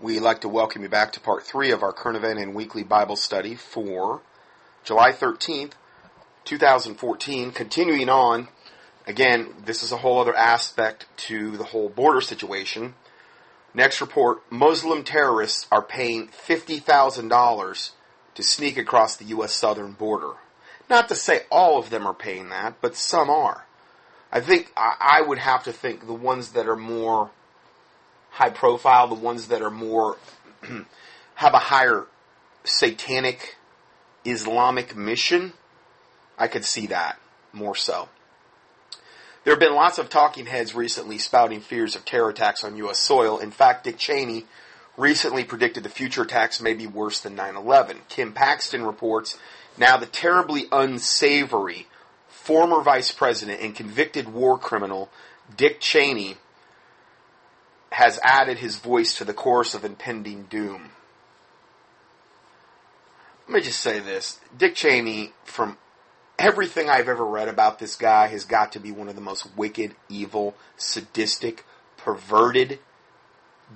We'd like to welcome you back to part three of our current event and weekly Bible study for July 13th, 2014. Continuing on, again, this is a whole other aspect to the whole border situation. Next report Muslim terrorists are paying $50,000 to sneak across the U.S. southern border. Not to say all of them are paying that, but some are. I think I would have to think the ones that are more high profile, the ones that are more have a higher satanic Islamic mission, I could see that more so. There have been lots of talking heads recently spouting fears of terror attacks on U.S. soil. In fact, Dick Cheney recently predicted the future attacks may be worse than 9 11. Kim Paxton reports now the terribly unsavory former vice president and convicted war criminal Dick Cheney has added his voice to the chorus of impending doom. Let me just say this Dick Cheney, from everything I've ever read about this guy, has got to be one of the most wicked, evil, sadistic, perverted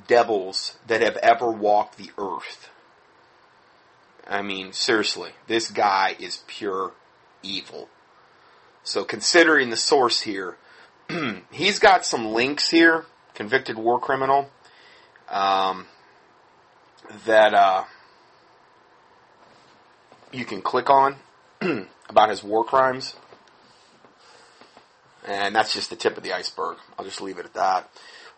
devils that have ever walked the earth. I mean, seriously, this guy is pure evil. So, considering the source here, he's got some links here convicted war criminal um, that uh, you can click on about his war crimes. And that's just the tip of the iceberg. I'll just leave it at that.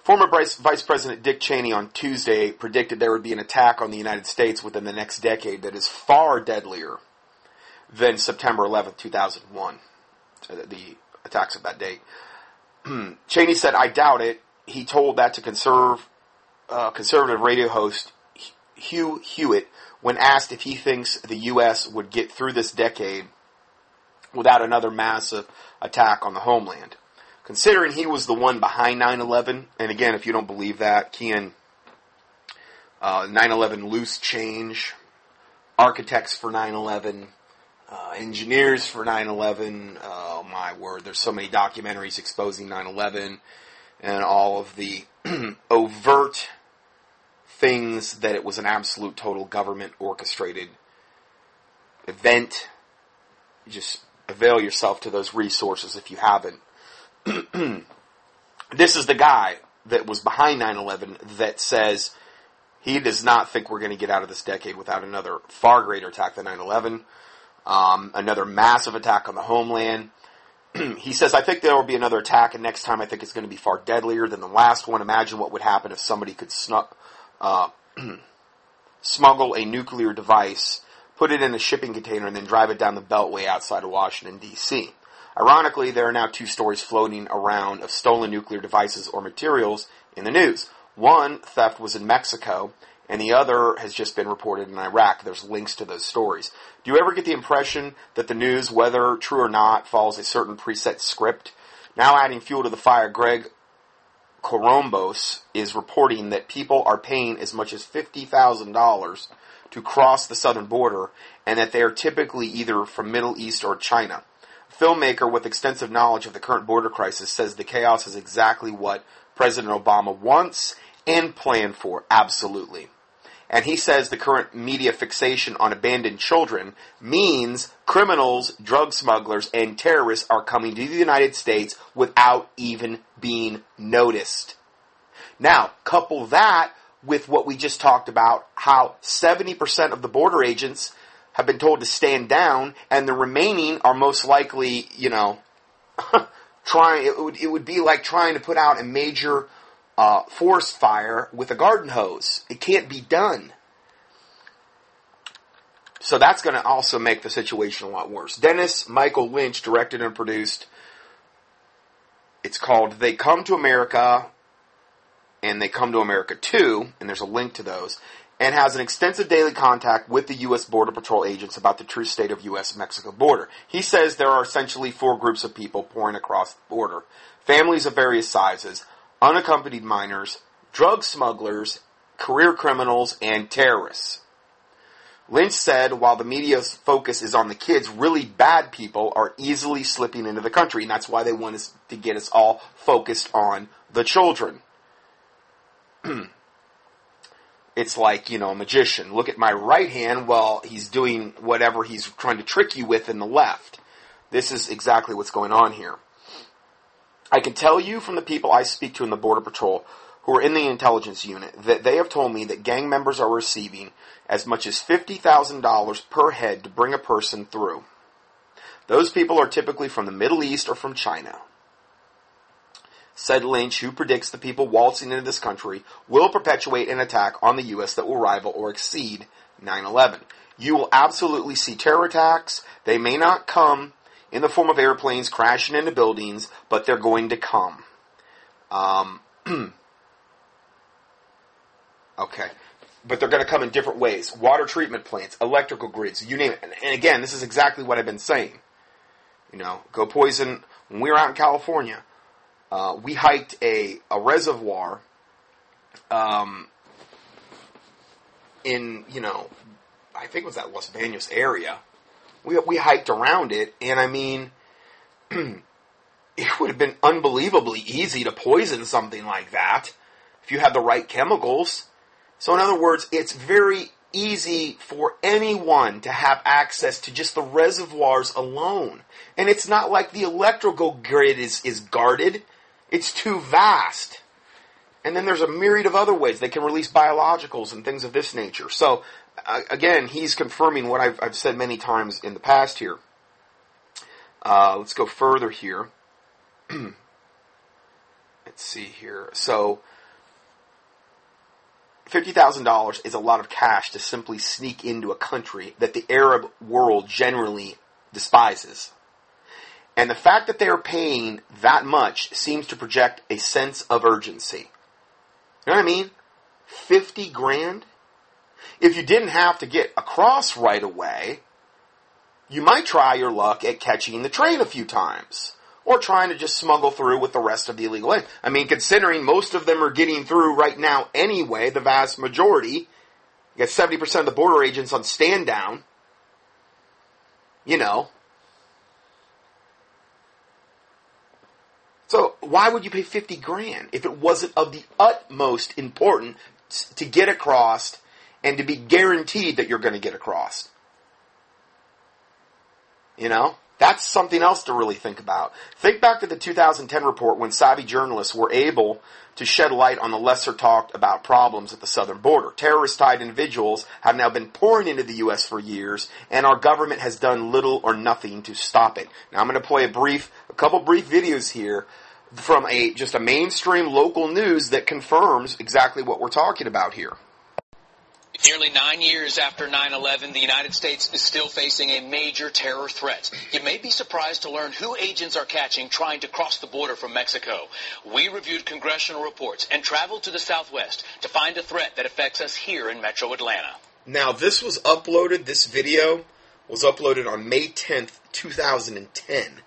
Former Vice President Dick Cheney on Tuesday predicted there would be an attack on the United States within the next decade that is far deadlier than September 11, 2001, the attacks of that date. Cheney said, I doubt it he told that to conserve, uh, conservative radio host Hugh Hewitt when asked if he thinks the U.S. would get through this decade without another massive attack on the homeland. Considering he was the one behind 9 11, and again, if you don't believe that, Kian, uh, 9 11 loose change, architects for 9 11, uh, engineers for 9 11, oh my word, there's so many documentaries exposing 9 11 and all of the overt things that it was an absolute total government orchestrated event. Just avail yourself to those resources if you haven't. this is the guy that was behind 9-11 that says he does not think we're going to get out of this decade without another far greater attack than 9-11, um, another massive attack on the homeland, he says, I think there will be another attack, and next time I think it's going to be far deadlier than the last one. Imagine what would happen if somebody could uh, smuggle a nuclear device, put it in a shipping container, and then drive it down the beltway outside of Washington, D.C. Ironically, there are now two stories floating around of stolen nuclear devices or materials in the news. One theft was in Mexico, and the other has just been reported in Iraq. There's links to those stories. Do you ever get the impression that the news, whether true or not, follows a certain preset script? Now adding fuel to the fire, Greg Corombos is reporting that people are paying as much as $50,000 to cross the southern border and that they are typically either from Middle East or China. A filmmaker with extensive knowledge of the current border crisis says the chaos is exactly what President Obama wants and planned for. Absolutely. And he says the current media fixation on abandoned children means criminals, drug smugglers, and terrorists are coming to the United States without even being noticed. Now, couple that with what we just talked about, how 70% of the border agents have been told to stand down, and the remaining are most likely, you know, trying, it would, it would be like trying to put out a major uh, forest fire with a garden hose. It can't be done. So that's going to also make the situation a lot worse. Dennis Michael Lynch directed and produced. It's called They Come to America and They Come to America Too, and there's a link to those, and has an extensive daily contact with the U.S. Border Patrol agents about the true state of U.S. Mexico border. He says there are essentially four groups of people pouring across the border families of various sizes, unaccompanied minors, drug smugglers, career criminals, and terrorists. Lynch said while the media's focus is on the kids, really bad people are easily slipping into the country, and that's why they want us to get us all focused on the children. it's like, you know, a magician. Look at my right hand while he's doing whatever he's trying to trick you with in the left. This is exactly what's going on here. I can tell you from the people I speak to in the Border Patrol who are in the intelligence unit that they have told me that gang members are receiving as much as $50,000 per head to bring a person through. Those people are typically from the Middle East or from China. Said Lynch, who predicts the people waltzing into this country will perpetuate an attack on the U.S. that will rival or exceed 9-11. You will absolutely see terror attacks. They may not come in the form of airplanes crashing into buildings, but they're going to come. Um, okay. But they're going to come in different ways. Water treatment plants, electrical grids, you name it. And, and again, this is exactly what I've been saying. You know, go poison. When we were out in California, uh, we hiked a, a reservoir um, in, you know, I think it was that Los Banos area we we hiked around it, and I mean, it would have been unbelievably easy to poison something like that if you had the right chemicals. So, in other words, it's very easy for anyone to have access to just the reservoirs alone. And it's not like the electrical grid is, is guarded. It's too vast. And then there's a myriad of other ways they can release biologicals and things of this nature. So again, he's confirming what I've, I've, said many times in the past here. Uh, let's go further here. let's see here. So, $50,000 is a lot of cash to simply sneak into a country that the Arab world generally despises. And the fact that they are paying that much seems to project a sense of urgency. You know what I mean? 50 grand? If you didn't have to get across right away, you might try your luck at catching the train a few times. Or trying to just smuggle through with the rest of the illegal aliens. I mean, considering most of them are getting through right now anyway, the vast majority, you got 70% of the border agents on stand down. You know. So why would you pay 50 grand if it wasn't of the utmost importance to get across and to be guaranteed that you're going to get across. You know? That's something else to really think about. Think back to the 2010 report when savvy journalists were able to shed light on the lesser talked about problems at the southern border. Terrorist tied individuals have now been pouring into the U.S. for years, and our government has done little or nothing to stop it. Now I'm going to play a brief, a couple brief videos here from a, just a mainstream local news that confirms exactly what we're talking about here. Nearly nine years after 9-11, the United States is still facing a major terror threat. You may be surprised to learn who agents are catching trying to cross the border from Mexico. We reviewed congressional reports and traveled to the Southwest to find a threat that affects us here in metro Atlanta. Now, this was uploaded, this video was uploaded on May 10th, 2010.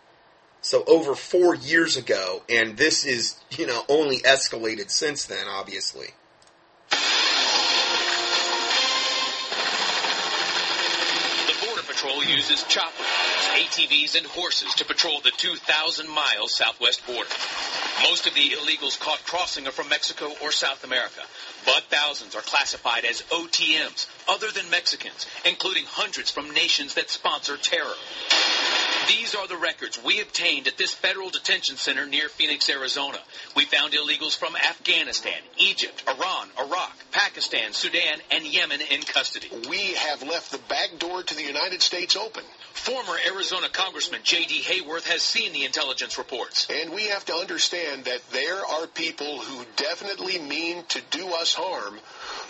So over four years ago, and this is, you know, only escalated since then, obviously. Patrol uses choppers, ATVs, and horses to patrol the 2,000 mile southwest border. Most of the illegals caught crossing are from Mexico or South America, but thousands are classified as OTMs, other than Mexicans, including hundreds from nations that sponsor terror. These are the records we obtained at this federal detention center near Phoenix, Arizona. We found illegals from Afghanistan, Egypt, Iran, Iraq, Pakistan, Sudan, and Yemen in custody. We have left the back door to the United States open. Former Arizona Congressman J.D. Hayworth has seen the intelligence reports. And we have to understand that there are people who definitely mean to do us harm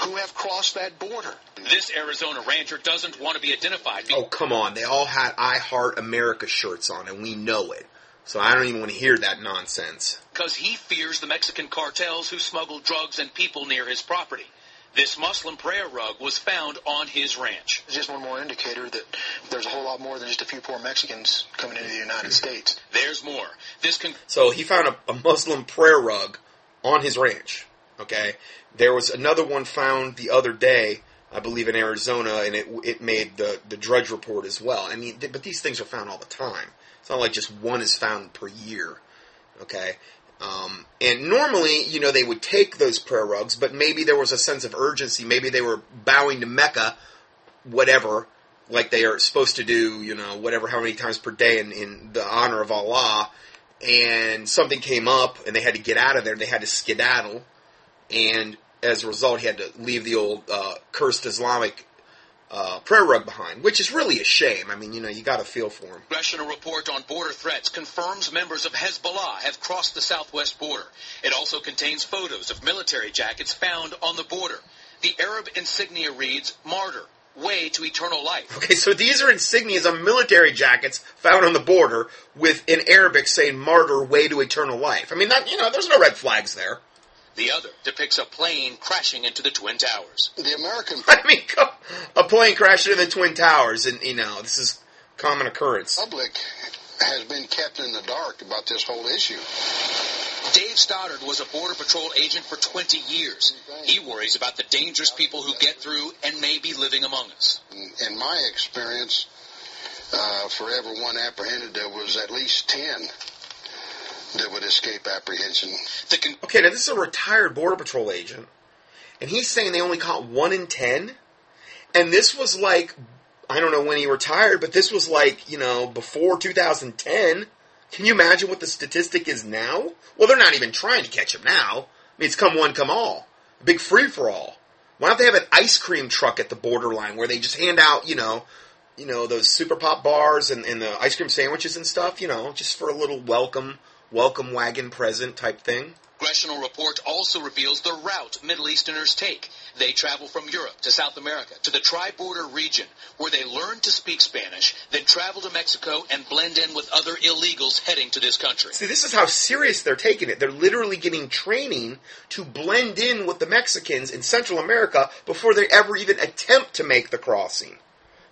who have crossed that border. This Arizona rancher doesn't want to be identified. Oh, come on. They all had I Heart America shirts on, and we know it. So I don't even want to hear that nonsense. Because he fears the Mexican cartels who smuggle drugs and people near his property. This Muslim prayer rug was found on his ranch. It's just one more indicator that there's a whole lot more than just a few poor Mexicans coming into the United hmm. States. There's more. This con- so he found a, a Muslim prayer rug on his ranch. Okay, there was another one found the other day, I believe in Arizona, and it it made the the Drudge Report as well. I mean, but these things are found all the time. It's not like just one is found per year. Okay, Um, and normally, you know, they would take those prayer rugs, but maybe there was a sense of urgency. Maybe they were bowing to Mecca, whatever, like they are supposed to do, you know, whatever, how many times per day in, in the honor of Allah. And something came up and they had to get out of there. They had to skedaddle. And as a result, he had to leave the old uh, cursed Islamic uh, prayer rug behind, which is really a shame. I mean, you know, you got to feel for him. Congressional report on border threats confirms members of Hezbollah have crossed the southwest border. It also contains photos of military jackets found on the border. The Arab insignia reads, Martyr, way to eternal life. Okay, so these are insignias on military jackets found on the border with in Arabic saying "martyr, way to eternal life." I mean, that you know, there's no red flags there. The other depicts a plane crashing into the Twin Towers. The American I mean, a plane crashing into the twin towers, and you know, this is common occurrence. public has been kept in the dark about this whole issue. Dave Stoddard was a Border Patrol agent for 20 years. He worries about the dangerous people who get through and may be living among us. In, in my experience, uh, for every one apprehended, there was at least ten that would escape apprehension. Con- Okay, now this is a retired border patrol agent, and he's saying they only caught one in ten, and this was like, I don't know when he retired, but this was like you know before 2010. Can you imagine what the statistic is now? Well, they're not even trying to catch him now. I mean, it's come one, come all, big free for all. Why don't they have an ice cream truck at the borderline where they just hand out, you know, you know those super pop bars and, and the ice cream sandwiches and stuff, you know, just for a little welcome, welcome wagon present type thing. congressional report also reveals the route Middle Easterners take. They travel from Europe to South America to the tri-border region where they learn to speak Spanish, then travel to Mexico and blend in with other illegals heading to this country. See, this is how serious they're taking it. They're literally getting training to blend in with the Mexicans in Central America before they ever even attempt to make the crossing.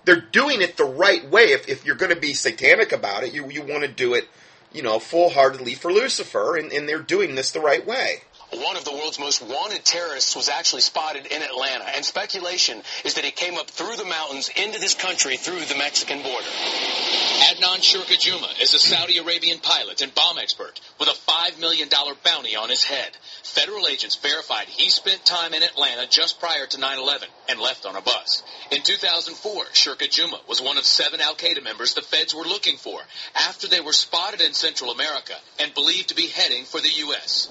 They're doing it the right way. If, if you're going to be satanic about it, you, you want to do it, you know, full heartedly for Lucifer, and, and they're doing this the right way. One of the world's most wanted terrorists was actually spotted in Atlanta, and speculation is that he came up through the mountains into this country through the Mexican border. Adnan Shukrijumah is a Saudi Arabian pilot and bomb expert with a $5 million bounty on his head. Federal agents verified he spent time in Atlanta just prior to 9-11 and left on a bus. In 2004, Shukrijumah was one of seven Al-Qaeda members the feds were looking for after they were spotted in Central America and believed to be heading for the U.S.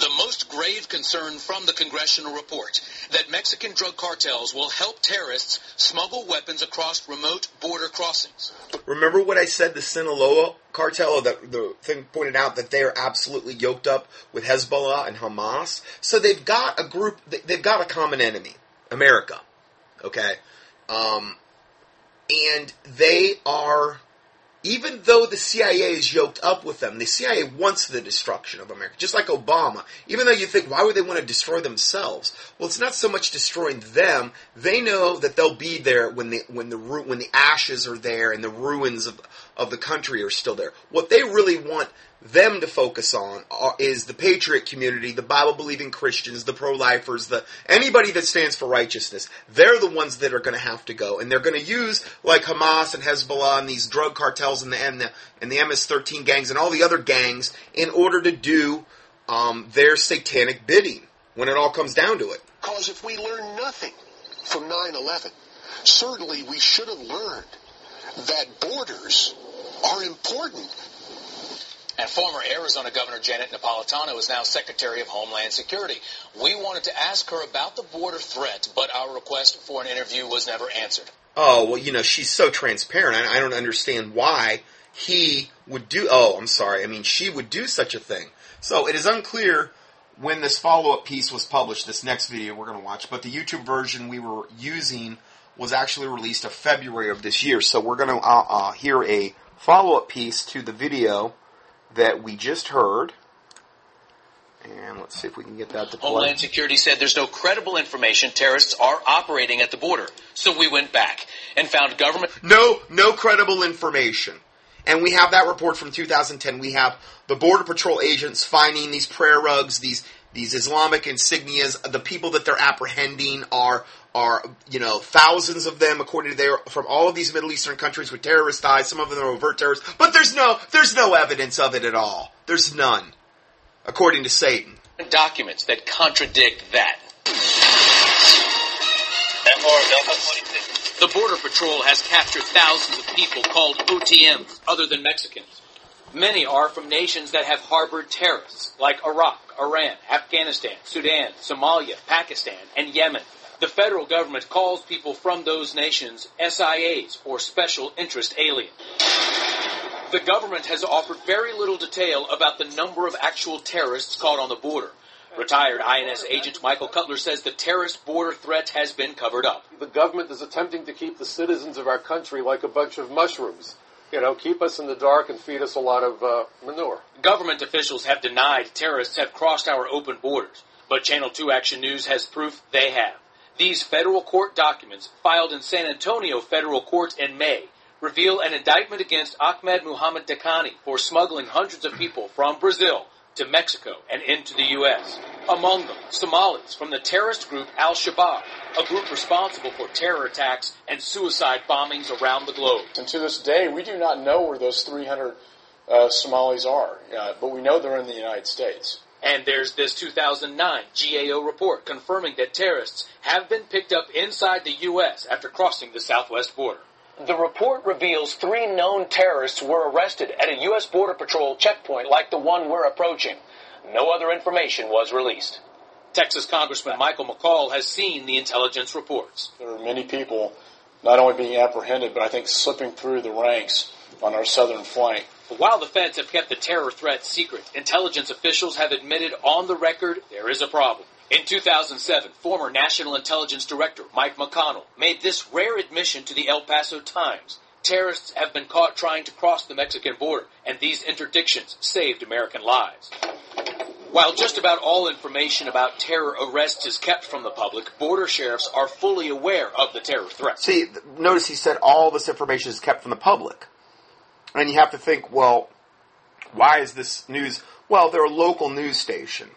The most grave concern from the congressional report that Mexican drug cartels will help terrorists smuggle weapons across remote border crossings. Remember what I said? The Sinaloa cartel, the, the thing pointed out that they are absolutely yoked up with Hezbollah and Hamas. So they've got a group, they- they've got a common enemy, America. Okay? Um, and they are, even though the CIA is yoked up with them, the CIA wants the destruction of America, just like Obama. Even though you think, why would they want to destroy themselves? Well, it's not so much destroying them. They know that they'll be there when the when the when the ashes are there and the ruins of of the country are still there. What they really want them to focus on is the patriot community, the Bible believing Christians, the pro lifers, the anybody that stands for righteousness. They're the ones that are going to have to go, and they're going to use like Hamas and Hezbollah and these drug cartels and the and the, and the MS-13 gangs and all the other gangs in order to do um, their satanic bidding. When it all comes down to it. Because if we learn nothing from 9-11, certainly we should have learned that borders are important. And former Arizona Governor Janet Napolitano is now Secretary of Homeland Security. We wanted to ask her about the border threat, but our request for an interview was never answered. oh, well, you know, she's so transparent. I, I don't understand why he would do. Oh, I'm sorry. I mean, she would do such a thing. So it is unclear when this follow up piece was published. This next video we're going to watch, but the YouTube version we were using was actually released of February of this year. So we're going to uh, uh, hear a follow up piece to the video that we just heard. And let's see if we can get that to play. Homeland Security said there's no credible information terrorists are operating at the border. So we went back and found government No, no credible information. And we have that report from 2010. We have the Border Patrol agents finding these prayer rugs, these these Islamic insignias. The people that they're apprehending are are you know thousands of them, according to their from all of these Middle Eastern countries with terrorist ties. Some of them are overt terrorists, but there's no there's no evidence of it at all. There's none. according to Satan. Documents that contradict that. The Border Patrol has captured thousands of people called OTMs, other than Mexicans. Many are from nations that have harbored terrorists, like Iraq, Iran, Afghanistan, Sudan, Somalia, Pakistan, and Yemen. The federal government calls people from those nations SIAs, or Special Interest Alien. The government has offered very little detail about the number of actual terrorists caught on the border. Retired INS agent Michael Cutler says the terrorist border threat has been covered up. The government is attempting to keep the citizens of our country like a bunch of mushrooms. You know, keep us in the dark and feed us a lot of uh, manure. Government officials have denied terrorists have crossed our open borders, but Channel 2 Action News has proof they have. These federal court documents, filed in San Antonio federal court in May, reveal an indictment against Ahmed Muhammad Dhakane for smuggling hundreds of people from Brazil to Mexico and into the U.S. Among them, Somalis from the terrorist group Al Shabaab, a group responsible for terror attacks and suicide bombings around the globe. And to this day, we do not know where those 300 uh, Somalis are, uh, but we know they're in the United States. And there's this 2009 GAO report confirming that terrorists have been picked up inside the U.S. after crossing the southwest border. The report reveals three known terrorists were arrested at a U.S. Border Patrol checkpoint like the one we're approaching. No other information was released. Texas Congressman Michael McCaul has seen the intelligence reports. There are many people not only being apprehended, but I think slipping through the ranks on our southern flank. While the feds have kept the terror threat secret, intelligence officials have admitted on the record there is a problem. In 2007, former National Intelligence Director Mike McConnell made this rare admission to the El Paso Times. Terrorists have been caught trying to cross the Mexican border, and these interdictions saved American lives. While just about all information about terror arrests is kept from the public, border sheriffs are fully aware of the terror threat. See, notice he said all this information is kept from the public. And you have to think, well, why is this news? Well, they're a local news station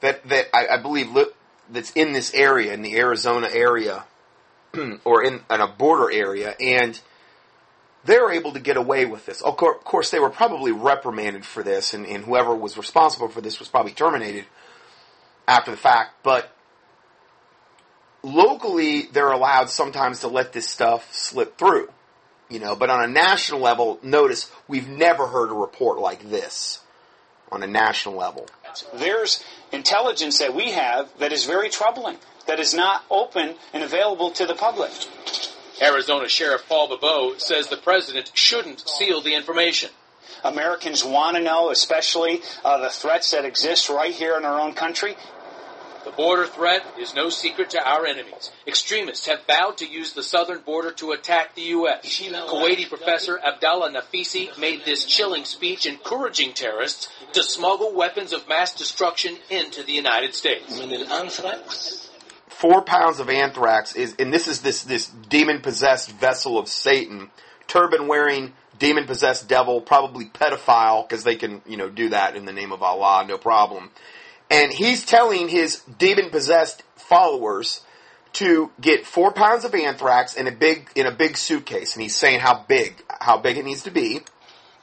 that, that I, I believe li- that's in this area, in the Arizona area, or in, in a border area, and they're able to get away with this. Of course, they were probably reprimanded for this, and, and whoever was responsible for this was probably terminated after the fact. But locally, they're allowed sometimes to let this stuff slip through, you know. But on a national level, notice we've never heard a report like this on a national level. There's intelligence that we have that is very troubling, that is not open and available to the public. Arizona Sheriff Paul Babeu says the president shouldn't seal the information. Americans want to know, especially uh, the threats that exist right here in our own country. The border threat is no secret to our enemies. Extremists have vowed to use the southern border to attack the U.S. Kuwaiti professor Abdallah Nafisi made this chilling speech encouraging terrorists to smuggle weapons of mass destruction into the United States. Four pounds of anthrax is, and this is this this demon possessed vessel of Satan, turban wearing demon possessed devil, probably pedophile because they can you know do that in the name of Allah, no problem. And he's telling his demon possessed followers to get four pounds of anthrax in a big in a big suitcase, and he's saying how big how big it needs to be.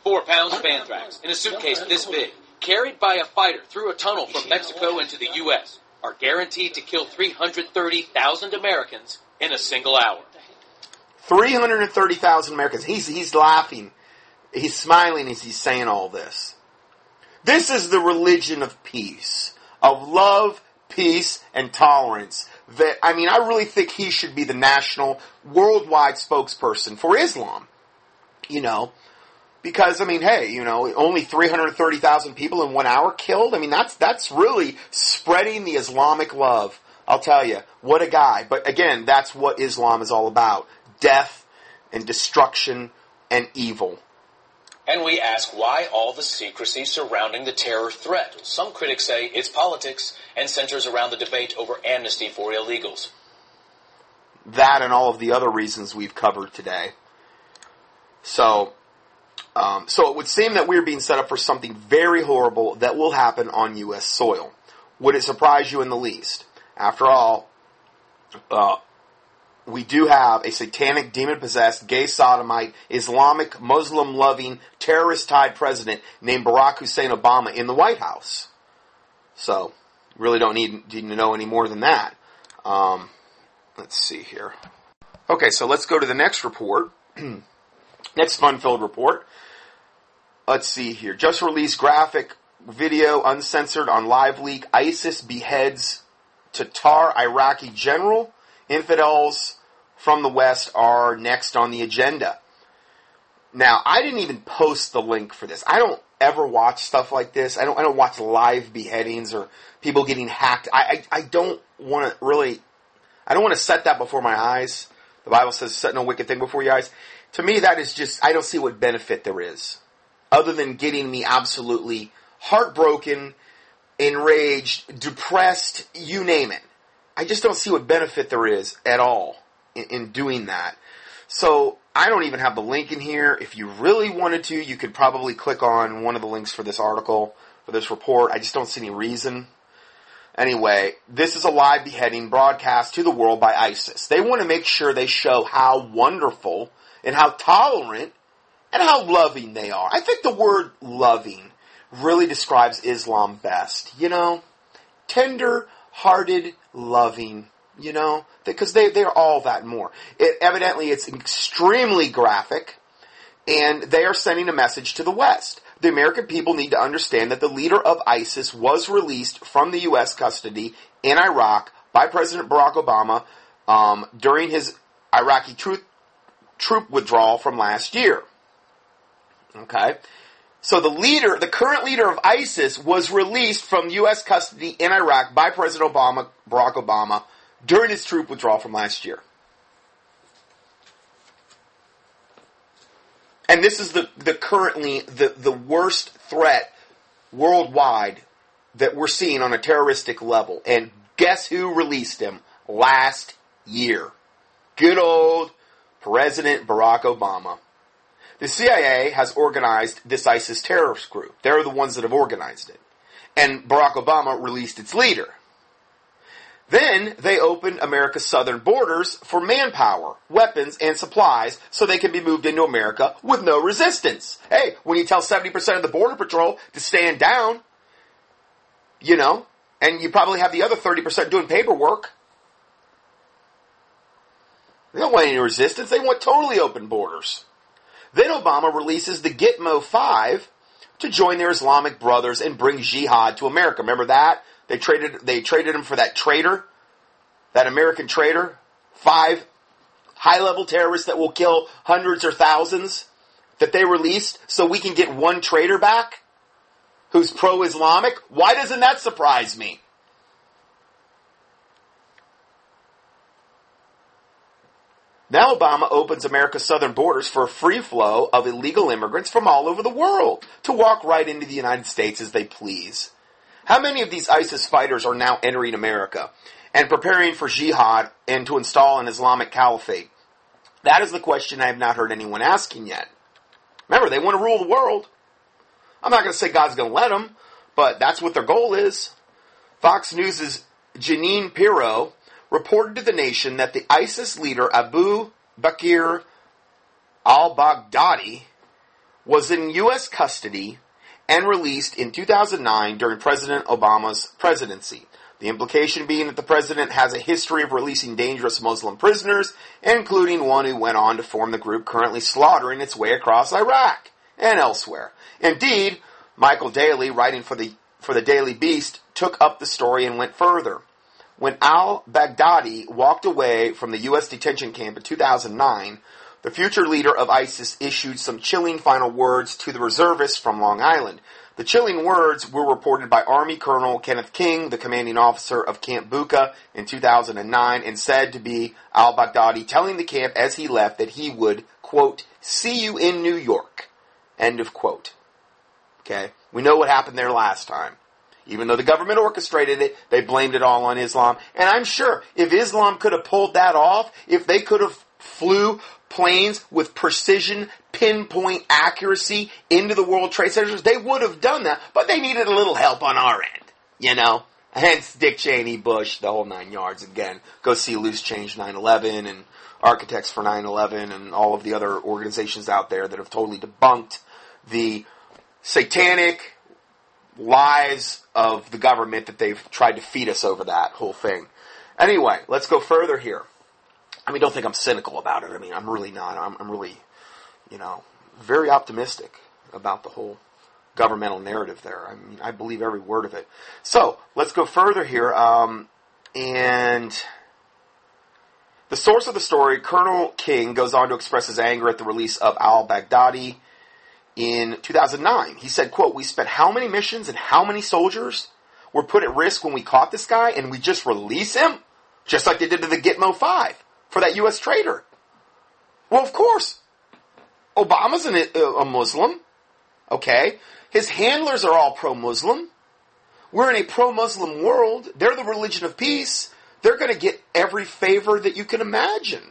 Four pounds of anthrax in a suitcase this big, carried by a fighter through a tunnel from Mexico into the U.S., are guaranteed to kill 330,000 Americans in a single hour. 330,000 Americans. He's, he's laughing. He's smiling as he's saying all this. This is the religion of peace, of love, peace, and tolerance. That, I mean, I really think he should be the national, worldwide spokesperson for Islam. You know, because I mean, hey, you know, only 330,000 people in one hour killed. I mean, that's, that's really spreading the Islamic love. I'll tell you, what a guy. But again, that's what Islam is all about. Death and destruction and evil. And we ask why all the secrecy surrounding the terror threat. Some critics say it's politics and centers around the debate over amnesty for illegals. That and all of the other reasons we've covered today. So, um, so it would seem that we're being set up for something very horrible that will happen on U.S. soil. Would it surprise you in the least? After all, uh, we do have a satanic, demon possessed, gay sodomite, Islamic, Muslim loving, terrorist tied president named Barack Hussein Obama in the White House. So, really don't need, need to know any more than that. Um, let's see here. Okay, so let's go to the next report. next fun-filled report. Let's see here. Just released graphic video uncensored on live leak. ISIS beheads Tatar Iraqi general. Infidels from the West are next on the agenda. Now, I didn't even post the link for this. I don't ever watch stuff like this. I don't. I don't watch live beheadings or people getting hacked. I. I, I don't want to really. I don't want to set that before my eyes. The Bible says, "Set no wicked thing before your eyes." To me, that is just. I don't see what benefit there is, other than getting me absolutely heartbroken, enraged, depressed. You name it. I just don't see what benefit there is at all in, in doing that. So I don't even have the link in here. If you really wanted to, you could probably click on one of the links for this article, for this report. I just don't see any reason. Anyway, this is a live beheading broadcast to the world by ISIS. They want to make sure they show how wonderful and how tolerant and how loving they are. I think the word loving really describes Islam best. You know, tender hearted, loving, you know, because they, they're all that more. It, evidently, it's extremely graphic, and they are sending a message to the West. The American people need to understand that the leader of ISIS was released from the U.S. custody in Iraq by President Barack Obama um, during his Iraqi troop, troop withdrawal from last year. Okay? So the leader, the current leader of ISIS was released from U.S. custody in Iraq by President Obama, Barack Obama, during his troop withdrawal from last year. And this is the, the currently the, the worst threat worldwide that we're seeing on a terroristic level. And guess who released him last year? Good old President Barack Obama. The CIA has organized this ISIS terrorist group. They're the ones that have organized it. And Barack Obama released its leader. Then they opened America's southern borders for manpower, weapons, and supplies so they can be moved into America with no resistance. Hey, when you tell 70% of the Border Patrol to stand down, you know, and you probably have the other 30% doing paperwork, they don't want any resistance. They want totally open borders. Then Obama releases the Gitmo 5 to join their Islamic brothers and bring jihad to America. Remember that? They traded, they traded him for that traitor, that American traitor. Five high level terrorists that will kill hundreds or thousands that they released so we can get one traitor back who's pro Islamic. Why doesn't that surprise me? Now Obama opens America's southern borders for a free flow of illegal immigrants from all over the world to walk right into the United States as they please. How many of these ISIS fighters are now entering America and preparing for jihad and to install an Islamic caliphate? That is the question I have not heard anyone asking yet. Remember, they want to rule the world. I'm not going to say God's going to let them, but that's what their goal is. Fox News' Jeanine Pirro reported to the nation that the ISIS leader Abu Bakr al-Baghdadi was in U.S. custody and released in 2009 during President Obama's presidency. The implication being that the president has a history of releasing dangerous Muslim prisoners, including one who went on to form the group currently slaughtering its way across Iraq and elsewhere. Indeed, Michael Daly, writing for the for the Daily Beast, took up the story and went further. When al-Baghdadi walked away from the U.S. detention camp in 2009, the future leader of ISIS issued some chilling final words to the reservists from Long Island. The chilling words were reported by Army Colonel Kenneth King, the commanding officer of Camp Bucca in 2009, and said to be al-Baghdadi telling the camp as he left that he would, quote, see you in New York, end of quote. Okay? We know what happened there last time. Even though the government orchestrated it, they blamed it all on Islam. And I'm sure if Islam could have pulled that off, if they could have flew planes with precision, pinpoint accuracy into the World Trade Centers, they would have done that, but they needed a little help on our end, you know? Hence Dick Cheney, Bush, the whole nine yards again. Go see Loose Change 9-11 and Architects for 9-11 and all of the other organizations out there that have totally debunked the satanic, lies of the government that they've tried to feed us over that whole thing. Anyway, let's go further here. I mean, don't think I'm cynical about it. I mean, I'm really not. I'm, I'm really, you know, very optimistic about the whole governmental narrative there. I mean, I believe every word of it. So let's go further here. Um, and the source of the story, Colonel King, goes on to express his anger at the release of al-Baghdadi in 2009. He said, quote, we spent how many missions and how many soldiers were put at risk when we caught this guy and we just release him? Just like they did to the Gitmo 5 for that U.S. traitor. Well, of course. Obama's an, uh, a Muslim. Okay. His handlers are all pro-Muslim. We're in a pro-Muslim world. They're the religion of peace. They're going to get every favor that you can imagine.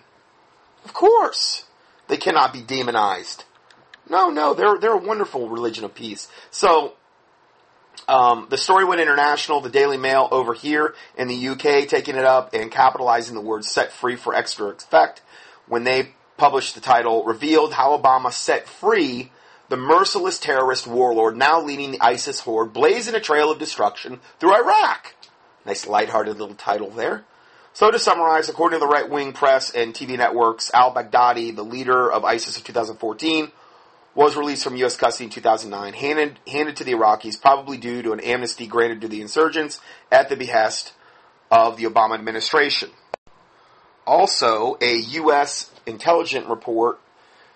Of course. They cannot be demonized. No, no, they're, they're a wonderful religion of peace. So, um, the story went international. The Daily Mail over here in the UK taking it up and capitalizing the word set free for extra effect when they published the title revealed how Obama set free the merciless terrorist warlord now leading the ISIS horde blazing a trail of destruction through Iraq. Nice lighthearted little title there. So to summarize, according to the right-wing press and TV networks, al-Baghdadi, the leader of ISIS of 2014, was released from U.S. custody in 2009, handed, handed to the Iraqis, probably due to an amnesty granted to the insurgents at the behest of the Obama administration. Also, a U.S. intelligence report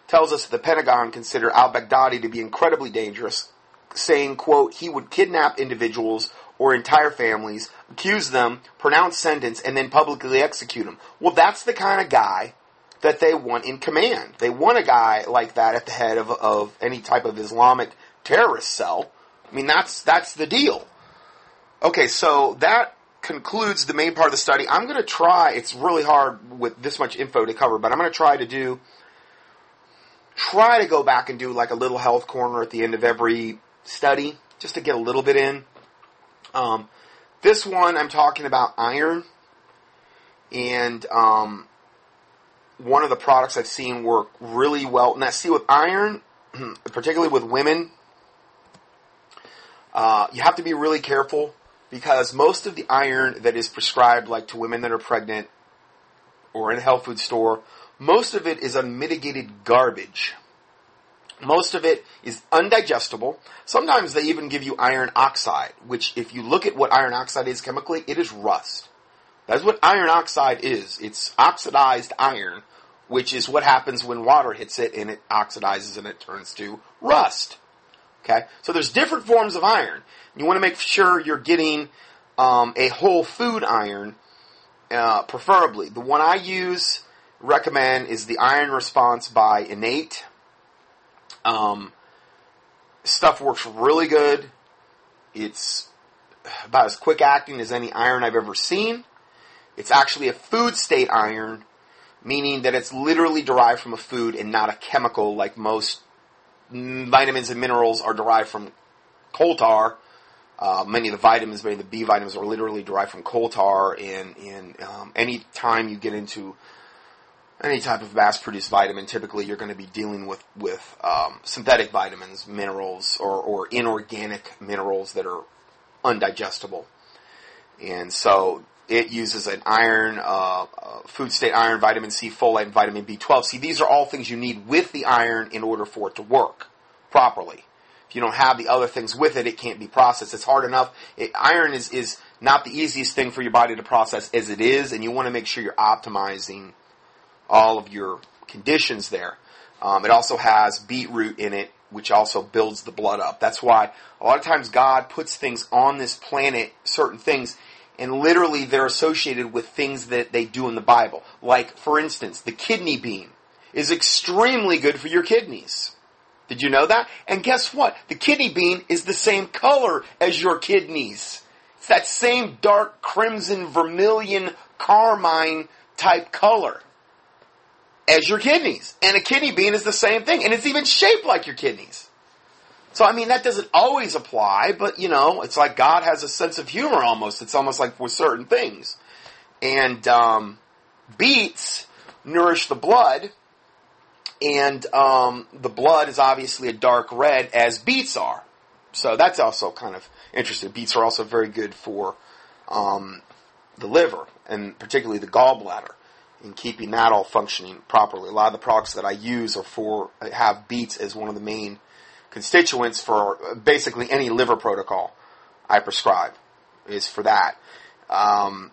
tells us that the Pentagon considered al-Baghdadi to be incredibly dangerous, saying, quote, he would kidnap individuals or entire families, accuse them, pronounce sentence, and then publicly execute them. Well, that's the kind of guy that they want in command. They want a guy like that at the head of, of any type of Islamic terrorist cell. I mean, that's, that's the deal. Okay, so that concludes the main part of the study. I'm going to try, it's really hard with this much info to cover, but I'm going to try to do, try to go back and do like a little health corner at the end of every study, just to get a little bit in. Um, this one, I'm talking about iron, and um, one of the products I've seen work really well. And I see with iron, particularly with women, uh, you have to be really careful because most of the iron that is prescribed, like to women that are pregnant or in a health food store, most of it is unmitigated garbage. Most of it is undigestible. Sometimes they even give you iron oxide, which if you look at what iron oxide is chemically, it is rust. That's what iron oxide is. It's oxidized iron, which is what happens when water hits it and it oxidizes and it turns to rust. Okay? So there's different forms of iron. You want to make sure you're getting um, a whole food iron, uh, preferably. The one I use, recommend, is the Iron Response by Innate. Um, stuff works really good. It's about as quick acting as any iron I've ever seen. It's actually a food state iron, meaning that it's literally derived from a food and not a chemical like most vitamins and minerals are derived from coal tar. Uh, many of the vitamins, many of the B vitamins are literally derived from coal tar, and, and um, any time you get into any type of mass-produced vitamin, typically you're going to be dealing with with um, synthetic vitamins, minerals, or, or inorganic minerals that are undigestible. And so it uses an iron, uh, uh, food state iron, vitamin C, folate, and vitamin B12. See, these are all things you need with the iron in order for it to work properly. If you don't have the other things with it, it can't be processed. It's hard enough. It, iron is, is not the easiest thing for your body to process as it is, and you want to make sure you're optimizing all of your conditions there. Um, it also has beetroot in it, which also builds the blood up. That's why a lot of times God puts things on this planet, certain things, and literally they're associated with things that they do in the Bible. Like, for instance, the kidney bean is extremely good for your kidneys. Did you know that? And guess what? The kidney bean is the same color as your kidneys. It's that same dark crimson, vermilion, carmine type color as your kidneys. And a kidney bean is the same thing. And it's even shaped like your kidneys. So, I mean, that doesn't always apply, but you know, it's like God has a sense of humor almost. It's almost like with certain things. And, um, beets nourish the blood, and, um, the blood is obviously a dark red as beets are. So that's also kind of interesting. Beets are also very good for um, the liver and particularly the gallbladder in keeping that all functioning properly. A lot of the products that I use are for have beets as one of the main constituents for basically any liver protocol I prescribe is for that. Um,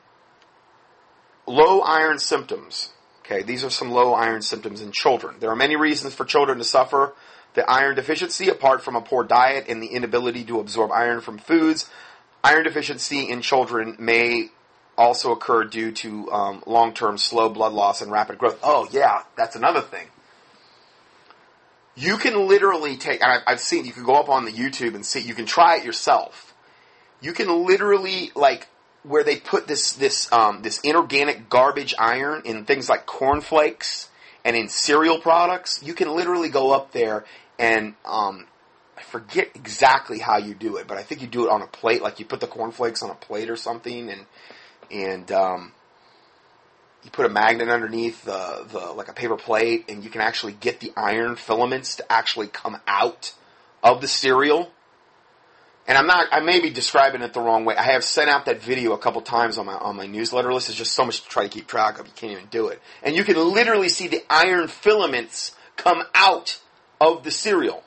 low iron symptoms. Okay, these are some low iron symptoms in children. There are many reasons for children to suffer the iron deficiency apart from a poor diet and the inability to absorb iron from foods. Iron deficiency in children may also occur due to um, long-term slow blood loss and rapid growth. Oh yeah, that's another thing. You can literally take, and I've, seen, you can go up on the YouTube and see, you can try it yourself. You can literally, like, where they put this, this, um, this inorganic garbage iron in things like cornflakes and in cereal products, you can literally go up there and, um, I forget exactly how you do it, but I think you do it on a plate, like you put the cornflakes on a plate or something, and and um, you put a magnet underneath the, the like a paper plate, and you can actually get the iron filaments to actually come out of the cereal. And I'm not, I may be describing it the wrong way. I have sent out that video a couple times on my, on my newsletter list. It's just so much to try to keep track of. You can't even do it. And you can literally see the iron filaments come out of the cereal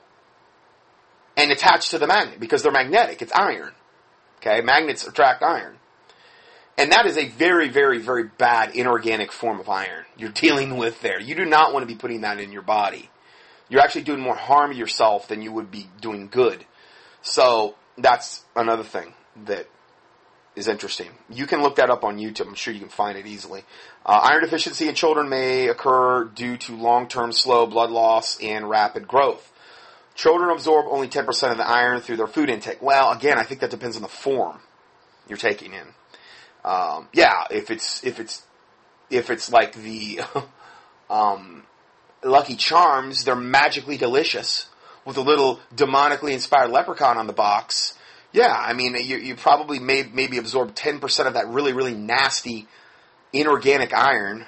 and attach to the magnet because they're magnetic. It's iron. Okay. Magnets attract iron. And that is a very, very, very bad inorganic form of iron you're dealing with there. You do not want to be putting that in your body. You're actually doing more harm to yourself than you would be doing good. So that's another thing that is interesting. You can look that up on YouTube. I'm sure you can find it easily. Uh, iron deficiency in children may occur due to long-term slow blood loss and rapid growth. Children absorb only 10% of the iron through their food intake. Well, again, I think that depends on the form you're taking in. Um, yeah, if it's if it's if it's like the um, Lucky Charms, they're magically delicious with a little demonically inspired leprechaun on the box. Yeah, I mean, you, you probably may maybe absorb ten percent of that really really nasty inorganic iron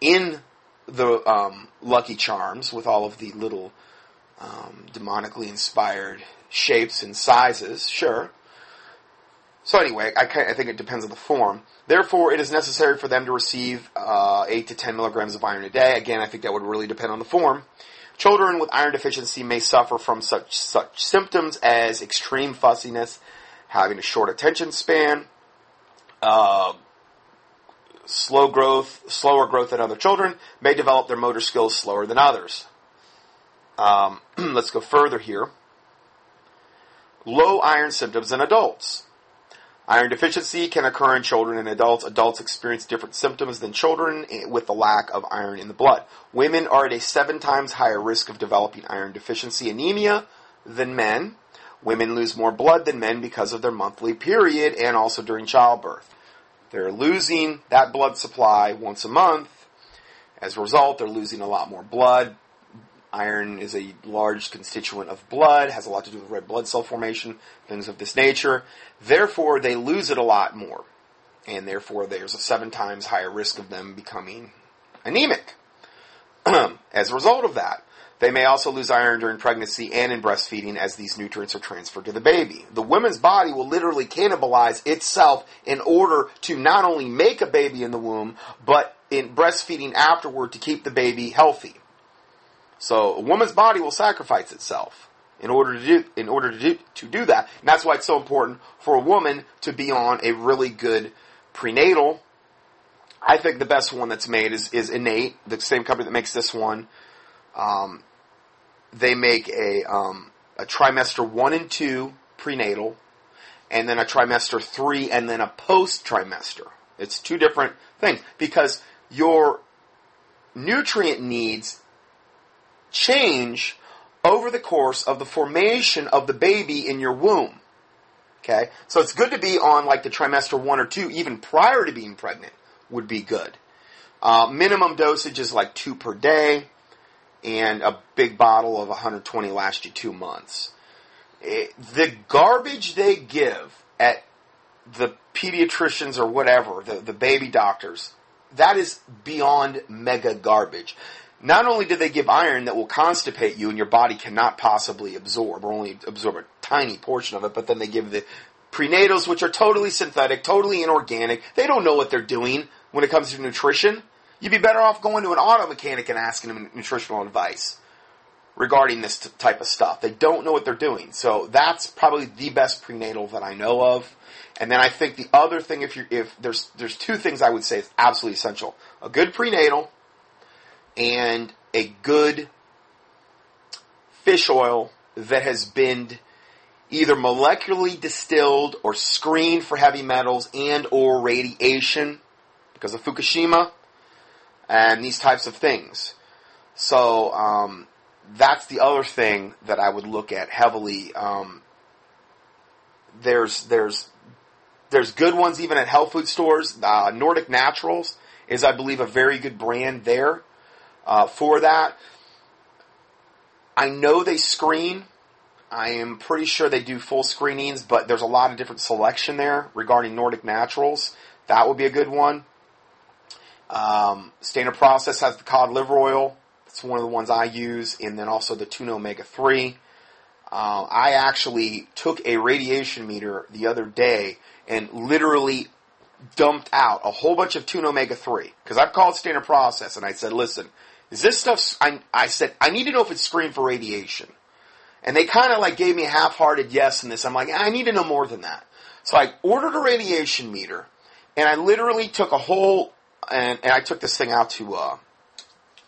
in the um, Lucky Charms with all of the little um, demonically inspired shapes and sizes. Sure, so anyway, I, I, think it depends on the form. Therefore, it is necessary for them to receive uh, 8 to 10 milligrams of iron a day. Again, I think that would really depend on the form. Children with iron deficiency may suffer from such such symptoms as extreme fussiness, having a short attention span, uh, slow growth, slower growth than other children, may develop their motor skills slower than others. Um, let's go further here. Low iron symptoms in adults. Iron deficiency can occur in children and adults. Adults experience different symptoms than children eh, with the lack of iron in the blood. Women are at a seven times higher risk of developing iron deficiency anemia than men. Women lose more blood than men because of their monthly period and also during childbirth. They're losing that blood supply once a month. As a result, they're losing a lot more blood. Iron is a large constituent of blood, has a lot to do with red blood cell formation, things of this nature. Therefore, they lose it a lot more. And therefore, there's a seven times higher risk of them becoming anemic. as a result of that, they may also lose iron during pregnancy and in breastfeeding as these nutrients are transferred to the baby. The woman's body will literally cannibalize itself in order to not only make a baby in the womb, but in breastfeeding afterward to keep the baby healthy. So a woman's body will sacrifice itself in order to do in order to do to do that. And that's why it's so important for a woman to be on a really good prenatal. I think the best one that's made is is Innate, the same company that makes this one. Um, they make a um, a trimester one and two prenatal, and then a trimester three, and then a post trimester. It's two different things because your nutrient needs change over the course of the formation of the baby in your womb. Okay? So it's good to be on like the trimester one or two, even prior to being pregnant, would be good. Uh, minimum dosage is like two per day, and a big bottle of 120 lasts you two months. It, the garbage they give at the pediatricians or whatever, the, the baby doctors, that is beyond mega garbage. Not only do they give iron that will constipate you and your body cannot possibly absorb, or only absorb a tiny portion of it, but then they give the prenatals, which are totally synthetic, totally inorganic. They don't know what they're doing when it comes to nutrition. You'd be better off going to an auto mechanic and asking them nutritional advice regarding this t- type of stuff. They don't know what they're doing. So that's probably the best prenatal that I know of. And then I think the other thing, if you if there's there's two things I would say is absolutely essential: a good prenatal and a good fish oil that has been either molecularly distilled or screened for heavy metals and or radiation because of Fukushima and these types of things. So um, that's the other thing that I would look at heavily. Um, there's there's there's good ones even at health food stores. Uh, Nordic Naturals is, I believe, a very good brand there uh, for that. I know they screen. I am pretty sure they do full screenings, but there's a lot of different selection there regarding Nordic Naturals. That would be a good one. Um, Standard Process has the cod liver oil. It's one of the ones I use, and then also the tuna omega three. Uh, I actually took a radiation meter the other day and literally dumped out a whole bunch of tuna omega three because I've called Standard Process and I said, "Listen, is this stuff?" I, I said, "I need to know if it's screened for radiation." And they kind of like gave me a half-hearted yes in this. I'm like, I need to know more than that. So I ordered a radiation meter, and I literally took a whole and, and I took this thing out to. Uh,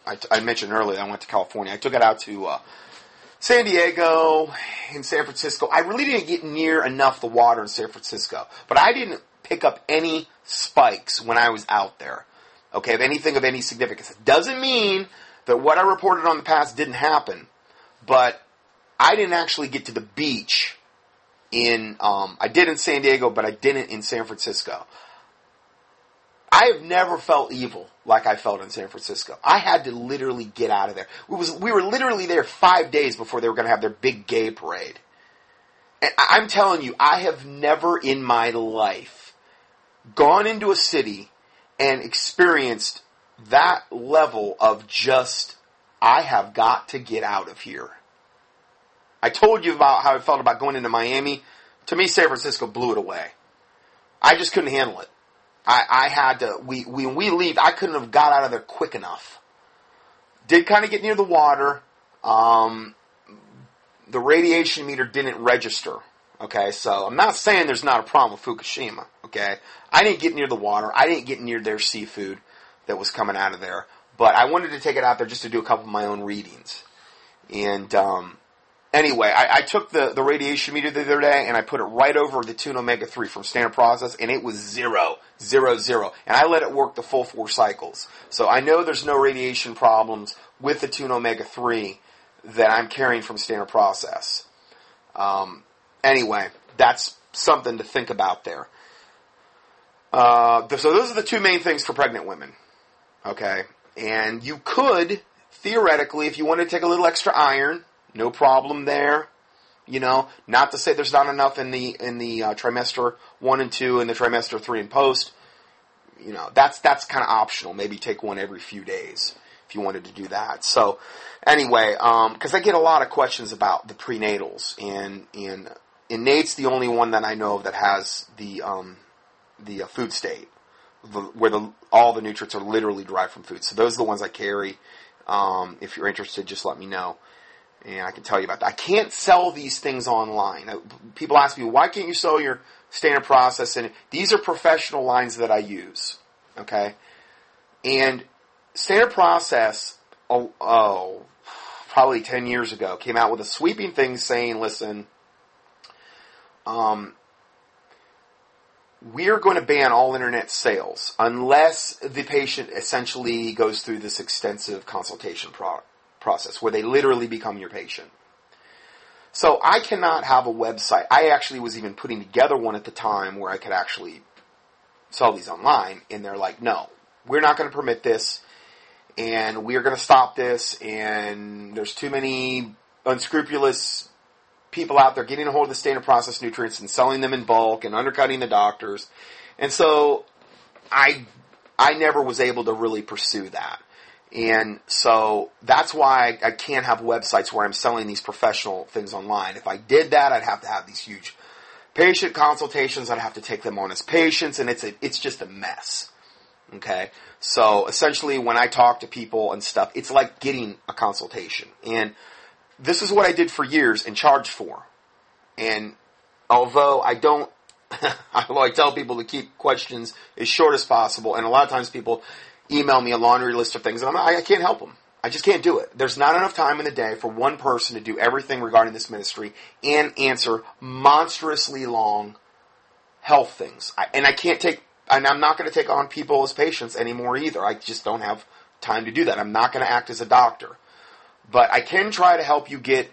I, I mentioned earlier I went to California. I took it out to uh, San Diego and San Francisco. I really didn't get near enough the water in San Francisco, but I didn't pick up any spikes when I was out there. Okay, of anything of any significance. It doesn't mean that what I reported on the past didn't happen, but I didn't actually get to the beach in. Um, I did in San Diego, but I didn't in San Francisco. I have never felt evil like I felt in San Francisco. I had to literally get out of there. We was we were literally there five days before they were going to have their big gay parade. And I'm telling you, I have never in my life gone into a city and experienced that level of just I have got to get out of here. I told you about how I felt about going into Miami. To me, San Francisco blew it away. I just couldn't handle it. I, I had to, we, when we leave, I couldn't have got out of there quick enough. Did kind of get near the water. Um, the radiation meter didn't register. Okay, so I'm not saying there's not a problem with Fukushima. Okay, I didn't get near the water. I didn't get near their seafood that was coming out of there. But I wanted to take it out there just to do a couple of my own readings. And um, anyway, I, I, took the, the radiation meter the other day and I put it right over the tuna omega 3 from standard process and it was zero, zero, zero. And I let it work the full four cycles. So I know there's no radiation problems with the tuna omega 3 that I'm carrying from standard process. Um, anyway, that's something to think about there. Uh, so those are the two main things for pregnant women. Okay. And you could, theoretically, if you want to take a little extra iron, no problem there. You know, not to say there's not enough in the in the uh, trimester one and two and the trimester three and post. You know, that's that's kind of optional. Maybe take one every few days if you wanted to do that. So, anyway, because um, I get a lot of questions about the prenatals, and and Innate's the only one that I know of that has the um, the uh, food state, the, where the all the nutrients are literally derived from food. So those are the ones I carry. Um, if you're interested, just let me know and I can tell you about that. I can't sell these things online. Uh, people ask me, why can't you sell your standard process? And these are professional lines that I use. Okay? And standard process, oh, oh, probably 10 years ago, came out with a sweeping thing saying, listen, um, we're going to ban all internet sales unless the patient essentially goes through this extensive consultation pro- process where they literally become your patient. So I cannot have a website. I actually was even putting together one at the time where I could actually sell these online, and they're like, no, we're not going to permit this, and we are going to stop this, and there's too many unscrupulous people out there getting a hold of the standard processed nutrients and selling them in bulk and undercutting the doctors. And so I I never was able to really pursue that. And so that's why I can't have websites where I'm selling these professional things online. If I did that, I'd have to have these huge patient consultations. I'd have to take them on as patients, and it's a, it's just a mess. Okay, so essentially, when I talk to people and stuff, it's like getting a consultation, and this is what I did for years and charged for. And although I don't, although I tell people to keep questions as short as possible, and a lot of times people email me a laundry list of things, and I can't help them. I just can't do it. There's not enough time in the day for one person to do everything regarding this ministry and answer monstrously long health things. I, and I can't take, and I'm not going to take on people as patients anymore either. I just don't have time to do that. I'm not going to act as a doctor. But I can try to help you get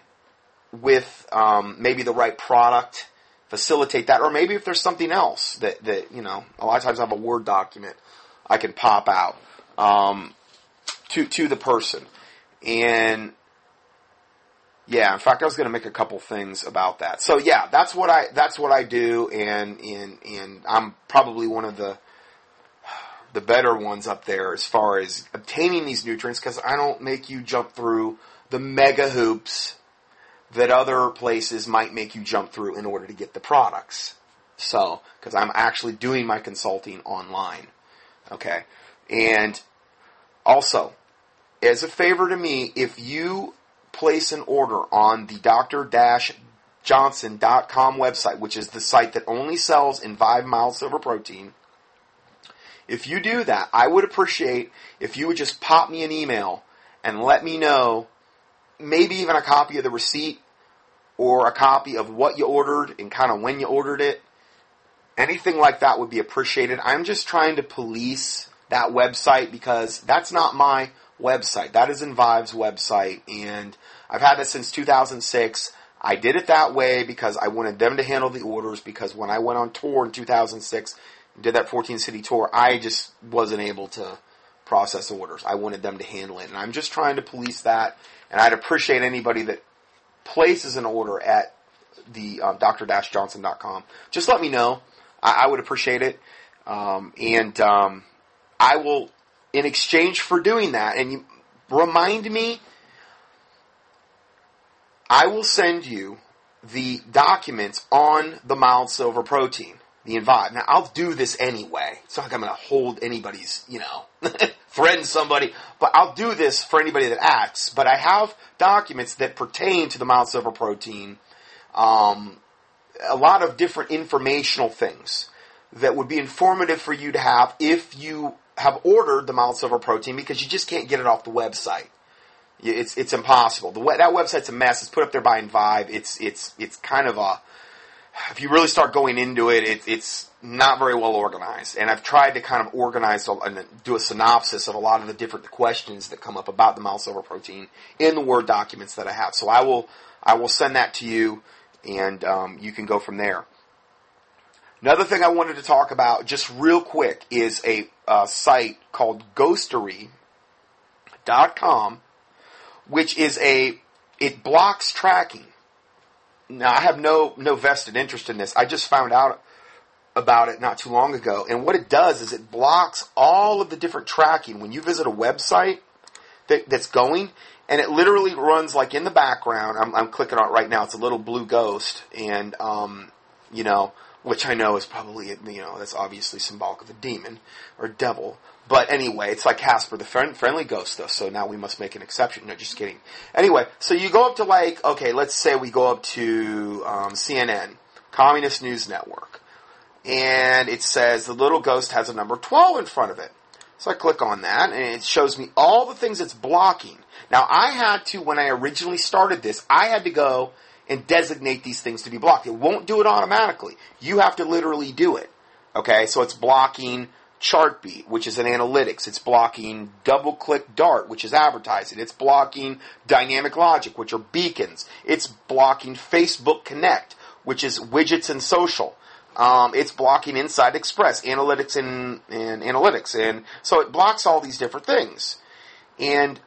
with um, maybe the right product, facilitate that, or maybe if there's something else that, that, you know, a lot of times I have a Word document I can pop out. Um, to to the person. And yeah, in fact, I was going to make a couple things about that. So yeah, that's what I that's what I do, and and and I'm probably one of the the better ones up there as far as obtaining these nutrients because I don't make you jump through the mega hoops that other places might make you jump through in order to get the products. So, because I'm actually doing my consulting online. Okay. And also, as a favor to me, if you place an order on the dr-johnson.com website, which is the site that only sells Envive mild silver protein, if you do that, I would appreciate if you would just pop me an email and let me know maybe even a copy of the receipt or a copy of what you ordered and kind of when you ordered it. Anything like that would be appreciated. I'm just trying to police that website because that's not my website. That is Envive's website, and I've had it since 2006. I did it that way because I wanted them to handle the orders because when I went on tour in 2006 did that 14 city tour, I just wasn't able to process orders. I wanted them to handle it. And I'm just trying to police that. And I'd appreciate anybody that places an order at the uh, dr-johnson.com. Just let me know. I, I would appreciate it. Um, and um, I will, in exchange for doing that, and you remind me, I will send you the documents on the mild silver protein, the Envive. Now, I'll do this anyway. It's not like I'm going to hold anybody's, you know, threaten somebody, but I'll do this for anybody that asks. But I have documents that pertain to the mild silver protein, um, a lot of different informational things that would be informative for you to have if you have ordered the mild silver protein because you just can't get it off the website. It's it's impossible. The that website's a mess. It's put up there by Envive. It's it's it's kind of a if you really start going into it, it it's not very well organized. And I've tried to kind of organize and do a synopsis of a lot of the different questions that come up about the mild silver protein in the Word documents that I have. So I will I will send that to you, and um, you can go from there. Another thing I wanted to talk about just real quick is a, a site called Ghostery.com, which is a, it blocks tracking. Now I have no, no vested interest in this. I just found out about it not too long ago. And what it does is it blocks all of the different tracking. When you visit a website that, that's going, and it literally runs like in the background. I'm, I'm clicking on it right now. It's a little blue ghost, and um, you know, which I know is probably, you know, that's obviously symbolic of a demon or devil. But anyway, it's like Casper the friend, friendly ghost, though, so now we must make an exception. No, just kidding. Anyway, so you go up to like, okay, let's say we go up to um, CNN, Communist News Network, and it says the little ghost has a number 12 in front of it. So I click on that, and it shows me all the things it's blocking. Now, I had to, when I originally started this, I had to go and designate these things to be blocked. It won't do it automatically. You have to literally do it. Okay, so it's blocking Chartbeat, which is an analytics. It's blocking DoubleClick Dart, which is advertising. It's blocking Dynamic Logic, which are beacons. It's blocking Facebook Connect, which is widgets and social. Um, it's blocking Insight Express, analytics and, and analytics. And so it blocks all these different things. And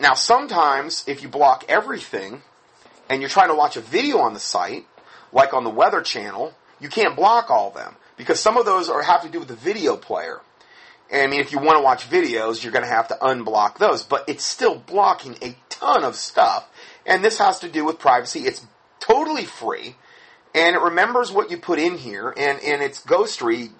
now sometimes if you block everything, and you're trying to watch a video on the site, like on the Weather Channel, you can't block all them because some of those are have to do with the video player. And I mean, if you want to watch videos, you're going to have to unblock those, but it's still blocking a ton of stuff. And this has to do with privacy. It's totally free. and it remembers what you put in here, and, and it's Ghostery,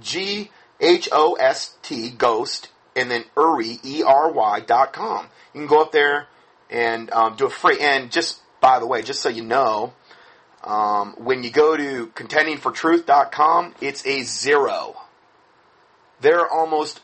G H O S T, Ghost, and then Uri, E R Y dot com. You can go up there and um, do a free. And just by the way, just so you know, um, when you go to contendingfortruth.com, it's a zero. There are almost,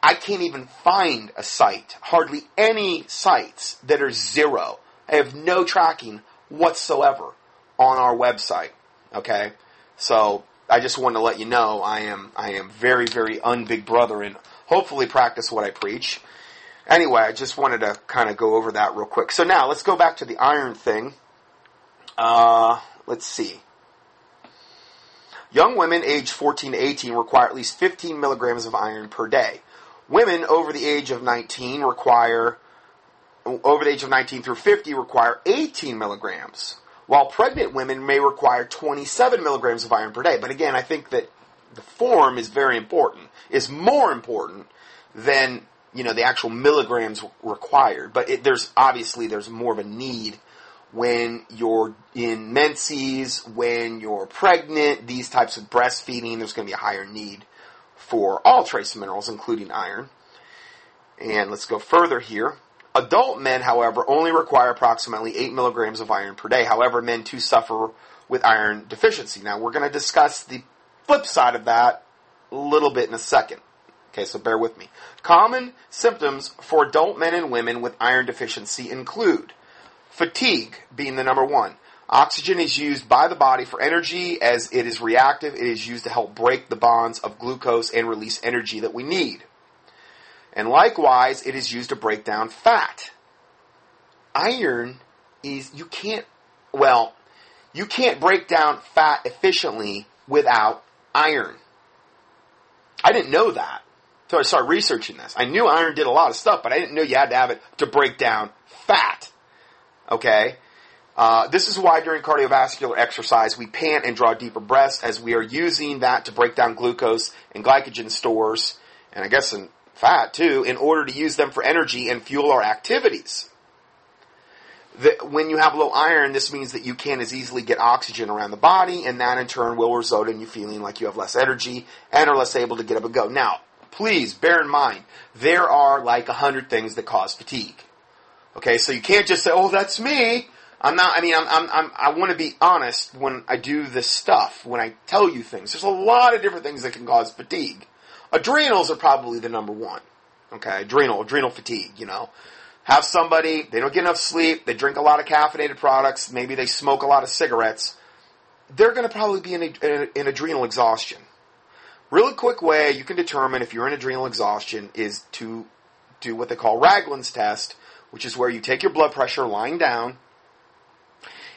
I can't even find a site, hardly any sites that are zero. I have no tracking whatsoever on our website. Okay, so I just wanted to let you know I am I am very very unbig brother and hopefully practice what I preach. Anyway, I just wanted to kind of go over that real quick. So now let's go back to the iron thing. Uh, let's see. Young women aged 14 to 18 require at least 15 milligrams of iron per day. Women over the age of 19 require, over the age of 19 through 50 require 18 milligrams, while pregnant women may require 27 milligrams of iron per day. But again, I think that the form is very important, is more important than, you know, the actual milligrams required. But it, there's, obviously, there's more of a need when you're in menses, when you're pregnant, these types of breastfeeding, there's going to be a higher need for all trace minerals, including iron. And let's go further here. Adult men, however, only require approximately 8 milligrams of iron per day. However, men too suffer with iron deficiency. Now, we're going to discuss the flip side of that a little bit in a second. Okay, so bear with me. Common symptoms for adult men and women with iron deficiency include Fatigue being the number one. Oxygen is used by the body for energy as it is reactive. It is used to help break the bonds of glucose and release energy that we need. And likewise, it is used to break down fat. Iron is, you can't, well, you can't break down fat efficiently without iron. I didn't know that. until I started researching this. I knew iron did a lot of stuff, but I didn't know you had to have it to break down fat. Okay? Uh, this is why during cardiovascular exercise we pant and draw deeper breaths as we are using that to break down glucose and glycogen stores, and I guess in fat too, in order to use them for energy and fuel our activities. The, when you have low iron, this means that you can't as easily get oxygen around the body, and that in turn will result in you feeling like you have less energy and are less able to get up and go. Now, please bear in mind, there are like a hundred things that cause fatigue. Okay, so you can't just say, "Oh, that's me." I'm not. I mean, I'm. I'm. I'm I want to be honest when I do this stuff. When I tell you things, there's a lot of different things that can cause fatigue. Adrenals are probably the number one. Okay, adrenal, adrenal fatigue. You know, have somebody they don't get enough sleep, they drink a lot of caffeinated products, maybe they smoke a lot of cigarettes. They're going to probably be in, in, in adrenal exhaustion. Really quick way you can determine if you're in adrenal exhaustion is to do what they call Ragland's test which is where you take your blood pressure lying down,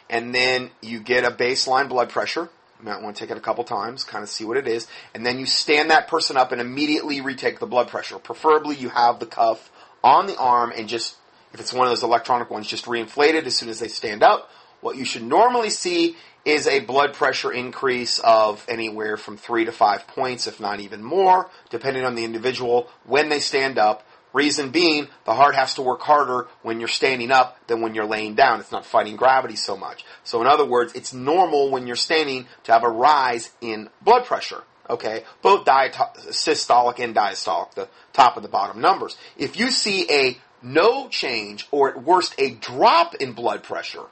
and then you get a baseline blood pressure. You might want to take it a couple times, kind of see what it is, and then you stand that person up and immediately retake the blood pressure. Preferably you have the cuff on the arm and just, if it's one of those electronic ones, just reinflated as soon as they stand up. What you should normally see is a blood pressure increase of anywhere from three to five points, if not even more, depending on the individual when they stand up. Reason being, the heart has to work harder when you're standing up than when you're laying down. It's not fighting gravity so much. So in other words, it's normal when you're standing to have a rise in blood pressure. Okay, both systolic and diastolic, the top and the bottom numbers. If you see a no change or at worst a drop in blood pressure,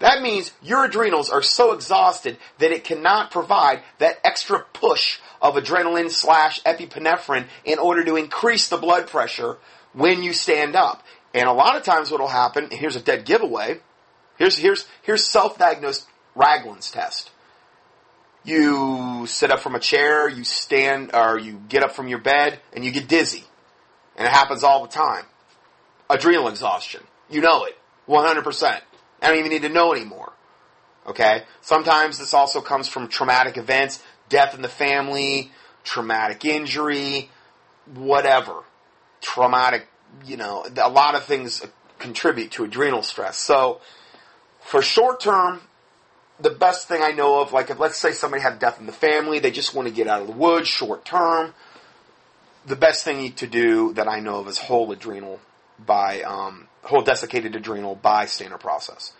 that means your adrenals are so exhausted that it cannot provide that extra push of adrenaline slash epinephrine in order to increase the blood pressure when you stand up. And a lot of times what will happen, and here's a dead giveaway, here's, here's, here's self-diagnosed Ragland's test. You sit up from a chair, you stand, or you get up from your bed, and you get dizzy. And it happens all the time. Adrenal exhaustion. You know it. 100%. I don't even need to know anymore. Okay? Sometimes this also comes from traumatic events death in the family, traumatic injury, whatever. Traumatic, you know, a lot of things contribute to adrenal stress. So, for short term, the best thing I know of, like if let's say somebody had death in the family, they just want to get out of the woods short term. The best thing to do that I know of is whole adrenal by um, whole desiccated adrenal by Standard process.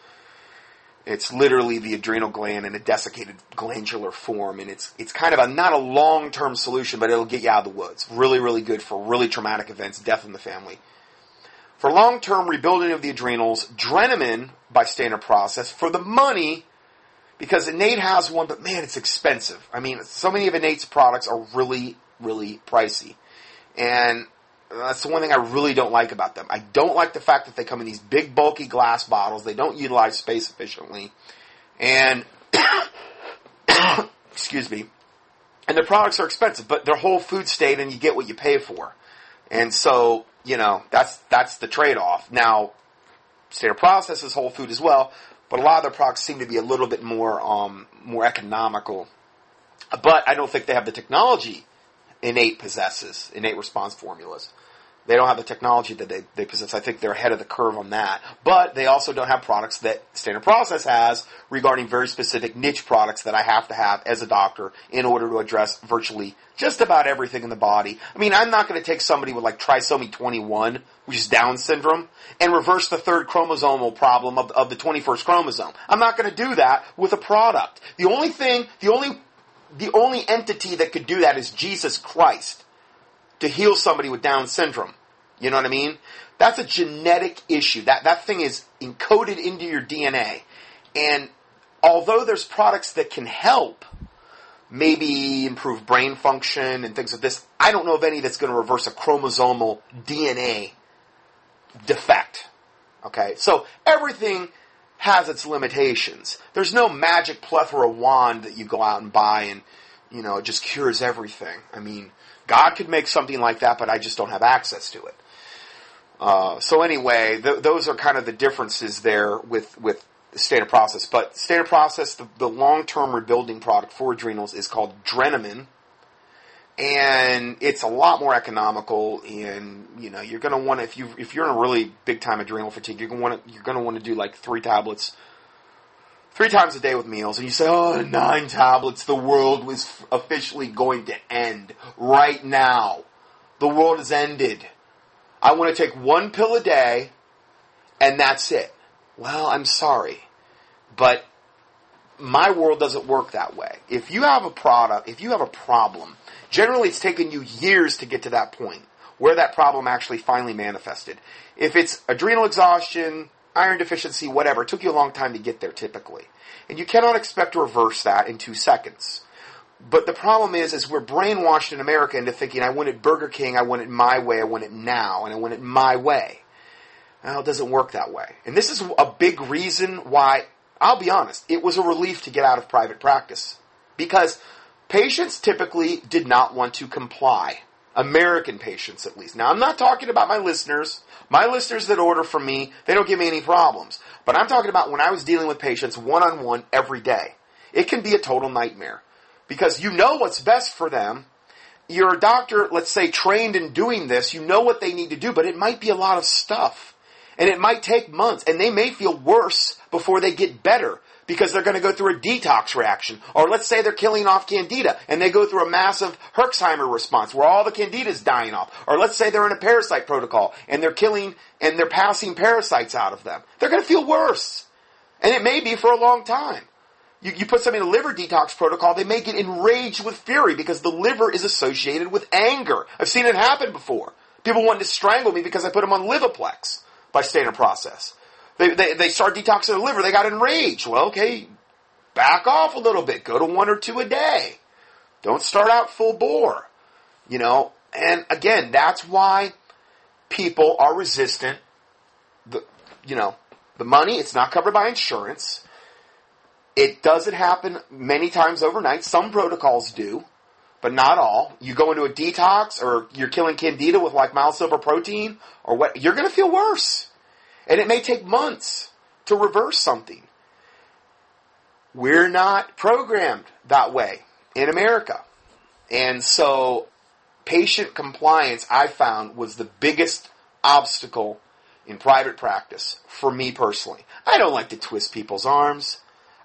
It's literally the adrenal gland in a desiccated glandular form, and it's it's kind of a not a long term solution, but it'll get you out of the woods. Really, really good for really traumatic events, death in the family. For long term rebuilding of the adrenals, Drenamin by standard process for the money, because Innate has one, but man, it's expensive. I mean, so many of Innate's products are really, really pricey, and that's the one thing I really don't like about them. I don't like the fact that they come in these big, bulky glass bottles. They don't utilize space efficiently. And, excuse me, and their products are expensive, but they're whole food state and you get what you pay for. And so, you know, that's, that's the trade-off. Now, standard process is whole food as well, but a lot of their products seem to be a little bit more, um, more economical. But I don't think they have the technology innate possesses, innate response formulas. They don't have the technology that they, they possess. I think they're ahead of the curve on that. But they also don't have products that Standard Process has regarding very specific niche products that I have to have as a doctor in order to address virtually just about everything in the body. I mean, I'm not going to take somebody with like trisomy 21, which is Down syndrome, and reverse the third chromosomal problem of, of the 21st chromosome. I'm not going to do that with a product. The only thing, the only the only entity that could do that is Jesus Christ to heal somebody with Down syndrome. You know what I mean? That's a genetic issue. That that thing is encoded into your DNA. And although there's products that can help, maybe improve brain function and things like this, I don't know of any that's going to reverse a chromosomal DNA defect. Okay? So everything has its limitations. There's no magic plethora wand that you go out and buy and, you know, it just cures everything. I mean, God could make something like that, but I just don't have access to it. Uh, so anyway, th- those are kind of the differences there with, with standard process. But standard process, the, the long-term rebuilding product for adrenals is called Drenamin. And it's a lot more economical and, you know, you're gonna want to, if you, if you're in a really big time adrenal fatigue, you're want to, you're gonna want to do like three tablets three times a day with meals, and you say, oh, nine tablets, the world was officially going to end right now. The world has ended. I want to take one pill a day, and that's it. Well, I'm sorry, but my world doesn't work that way. If you have a product, if you have a problem, generally it's taken you years to get to that point where that problem actually finally manifested. If it's adrenal exhaustion, iron deficiency, whatever. It took you a long time to get there typically. And you cannot expect to reverse that in two seconds. But the problem is, is we're brainwashed in America into thinking, I want it Burger King, I want it my way, I want it now, and I want it my way. Well, it doesn't work that way. And this is a big reason why, I'll be honest, it was a relief to get out of private practice. Because patients typically did not want to comply. American patients, at least. Now, I'm not talking about my listeners. My listeners that order from me, they don't give me any problems. But I'm talking about when I was dealing with patients one on one every day. It can be a total nightmare because you know what's best for them. You're a doctor, let's say, trained in doing this. You know what they need to do, but it might be a lot of stuff. And it might take months and they may feel worse before they get better because they're going to go through a detox reaction. Or let's say they're killing off candida and they go through a massive Herxheimer response where all the candida is dying off. Or let's say they're in a parasite protocol and they're killing and they're passing parasites out of them. They're going to feel worse. And it may be for a long time. You, you put somebody in a liver detox protocol, they may get enraged with fury because the liver is associated with anger. I've seen it happen before. People wanted to strangle me because I put them on Livoplex by standard process. They, they, they start detoxing the liver. They got enraged. Well, okay, back off a little bit. Go to one or two a day. Don't start out full bore. You know, and again, that's why people are resistant. The, you know, the money, it's not covered by insurance. It doesn't happen many times overnight. Some protocols do, but not all. You go into a detox or you're killing candida with like mild silver protein or what, you're going to feel worse. And it may take months to reverse something. We're not programmed that way in America. And so patient compliance I found was the biggest obstacle in private practice for me personally. I don't like to twist people's arms.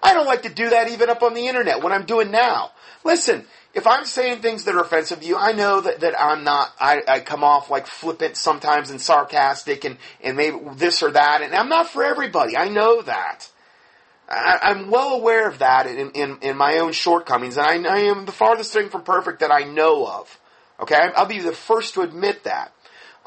I don't like to do that even up on the internet, what I'm doing now. Listen, if I'm saying things that are offensive to you, I know that, that I'm not, I, I come off like flippant sometimes and sarcastic and, and maybe this or that, and I'm not for everybody. I know that. I, I'm well aware of that in, in, in my own shortcomings, and I, I am the farthest thing from perfect that I know of. Okay, I'll be the first to admit that.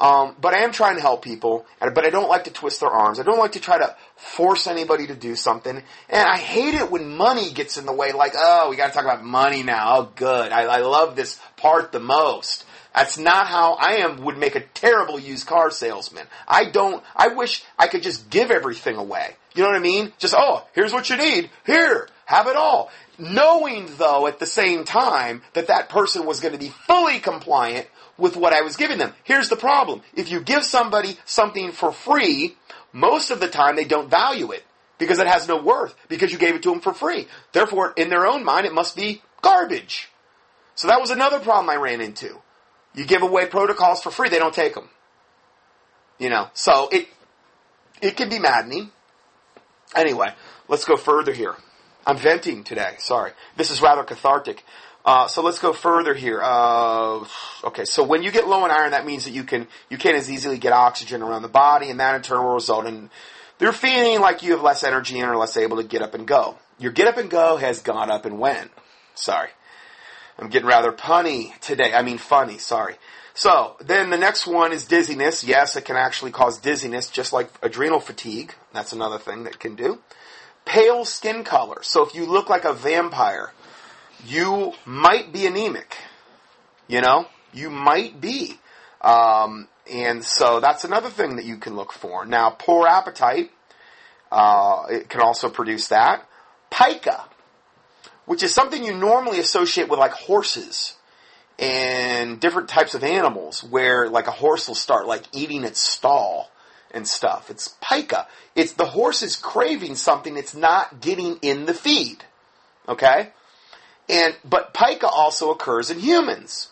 Um, but I am trying to help people, but I don't like to twist their arms. I don't like to try to force anybody to do something. And I hate it when money gets in the way, like, oh, we gotta talk about money now. Oh, good. I, I love this part the most. That's not how I am, would make a terrible used car salesman. I don't, I wish I could just give everything away. You know what I mean? Just, oh, here's what you need. Here, have it all. Knowing though at the same time that that person was going to be fully compliant with what I was giving them. Here's the problem. If you give somebody something for free, most of the time they don't value it because it has no worth because you gave it to them for free. Therefore, in their own mind, it must be garbage. So that was another problem I ran into. You give away protocols for free, they don't take them. You know, so it it can be maddening. Anyway, let's go further here. I'm venting today. Sorry, this is rather cathartic. Uh, so let's go further here. Uh, okay, so when you get low in iron, that means that you can you can't as easily get oxygen around the body, and that in turn will result in they're feeling like you have less energy and are less able to get up and go. Your get up and go has gone up and when. Sorry. I'm getting rather punny today. I mean funny, sorry. So, then the next one is dizziness. Yes, it can actually cause dizziness, just like adrenal fatigue. That's another thing that can do. Pale skin color. So if you look like a vampire, you might be anemic. You know? You might be. Um, and so that's another thing that you can look for. Now, poor appetite, uh, it can also produce that. Pica, which is something you normally associate with like horses and different types of animals, where like a horse will start like eating its stall and stuff. It's pica. It's the horse is craving something it's not getting in the feed. Okay? And but pica also occurs in humans.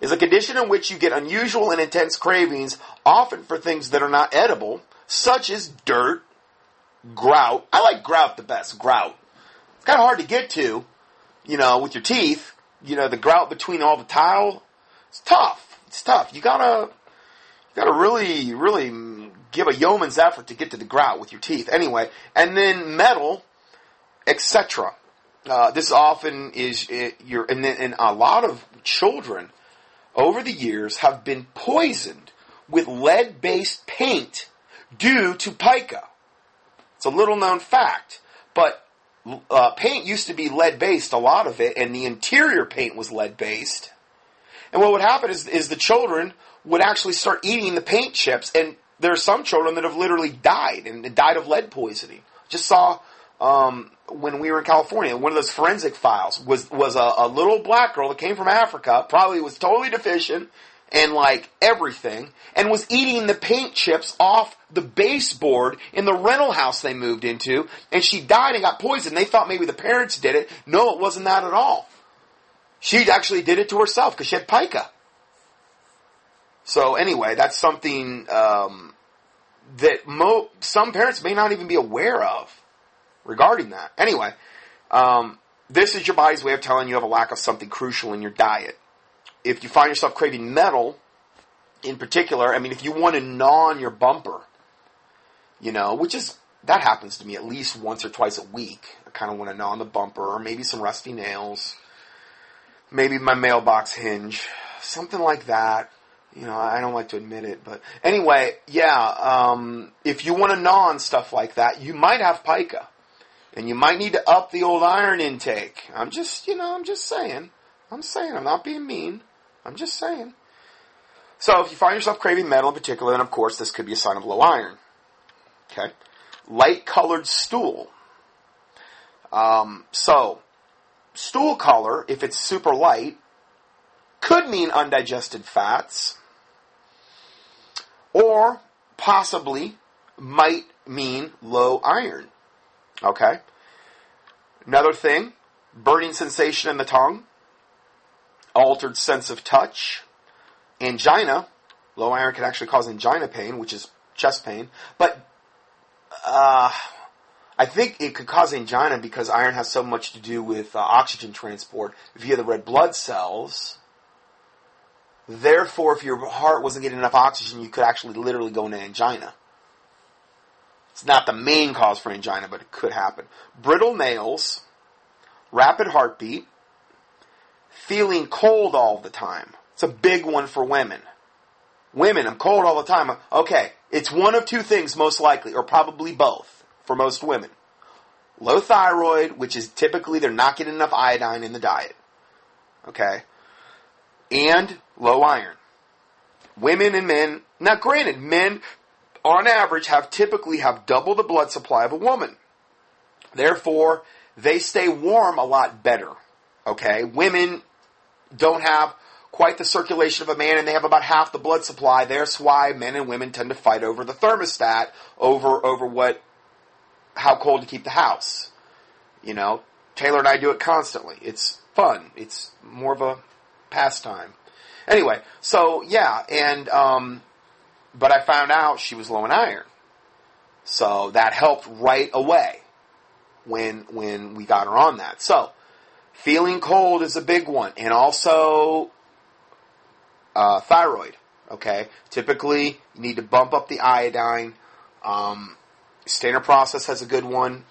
Is a condition in which you get unusual and intense cravings, often for things that are not edible, such as dirt, grout. I like grout the best. Grout. It's kind of hard to get to, you know, with your teeth. You know, the grout between all the tile. It's tough. It's tough. You gotta, you gotta really, really give a yeoman's effort to get to the grout with your teeth. Anyway, and then metal, etc. Uh, this often is uh, your, and, and a lot of children over the years have been poisoned with lead-based paint due to pica. It's a little known fact, but uh, paint used to be lead-based, a lot of it, and the interior paint was lead-based. And what would happen is, is the children would actually start eating the paint chips, and there are some children that have literally died and died of lead poisoning. Just saw um, when we were in California, one of those forensic files was was a, a little black girl that came from Africa, probably was totally deficient and like everything, and was eating the paint chips off the baseboard in the rental house they moved into, and she died and got poisoned. They thought maybe the parents did it. No, it wasn't that at all. She actually did it to herself because she had pica. So anyway, that's something um, that mo- some parents may not even be aware of regarding that. Anyway, um, this is your body's way of telling you have a lack of something crucial in your diet. If you find yourself craving metal, in particular, I mean, if you want to gnaw on your bumper, you know, which is that happens to me at least once or twice a week. I kind of want to gnaw on the bumper, or maybe some rusty nails, maybe my mailbox hinge, something like that. You know, I don't like to admit it, but anyway, yeah. Um, if you want to gnaw on stuff like that, you might have pica, and you might need to up the old iron intake. I'm just, you know, I'm just saying. I'm saying. I'm not being mean. I'm just saying. So, if you find yourself craving metal in particular, then of course this could be a sign of low iron. Okay, light colored stool. Um, so, stool color, if it's super light, could mean undigested fats, or possibly might mean low iron. Okay? Another thing, burning sensation in the tongue, altered sense of touch, angina. Low iron can actually cause angina pain, which is chest pain, but uh, I think it could cause angina because iron has so much to do with uh, oxygen transport via the red blood cells. Therefore, if your heart wasn't getting enough oxygen, you could actually literally go into angina. It's not the main cause for angina, but it could happen. Brittle nails, rapid heartbeat, feeling cold all the time. It's a big one for women. Women, I'm cold all the time. Okay, it's one of two things most likely, or probably both for most women. Low thyroid, which is typically they're not getting enough iodine in the diet. Okay? And low iron. Women and men, now granted, men on average have typically have double the blood supply of a woman. Therefore, they stay warm a lot better. Okay? Women don't have quite the circulation of a man and they have about half the blood supply. That's why men and women tend to fight over the thermostat over over what how cold to keep the house. You know, Taylor and I do it constantly. It's fun. It's more of a pastime. Anyway, so yeah, and um, but I found out she was low in iron, so that helped right away when when we got her on that. So feeling cold is a big one, and also uh, thyroid. Okay, typically you need to bump up the iodine. Um, Standard Process has a good one.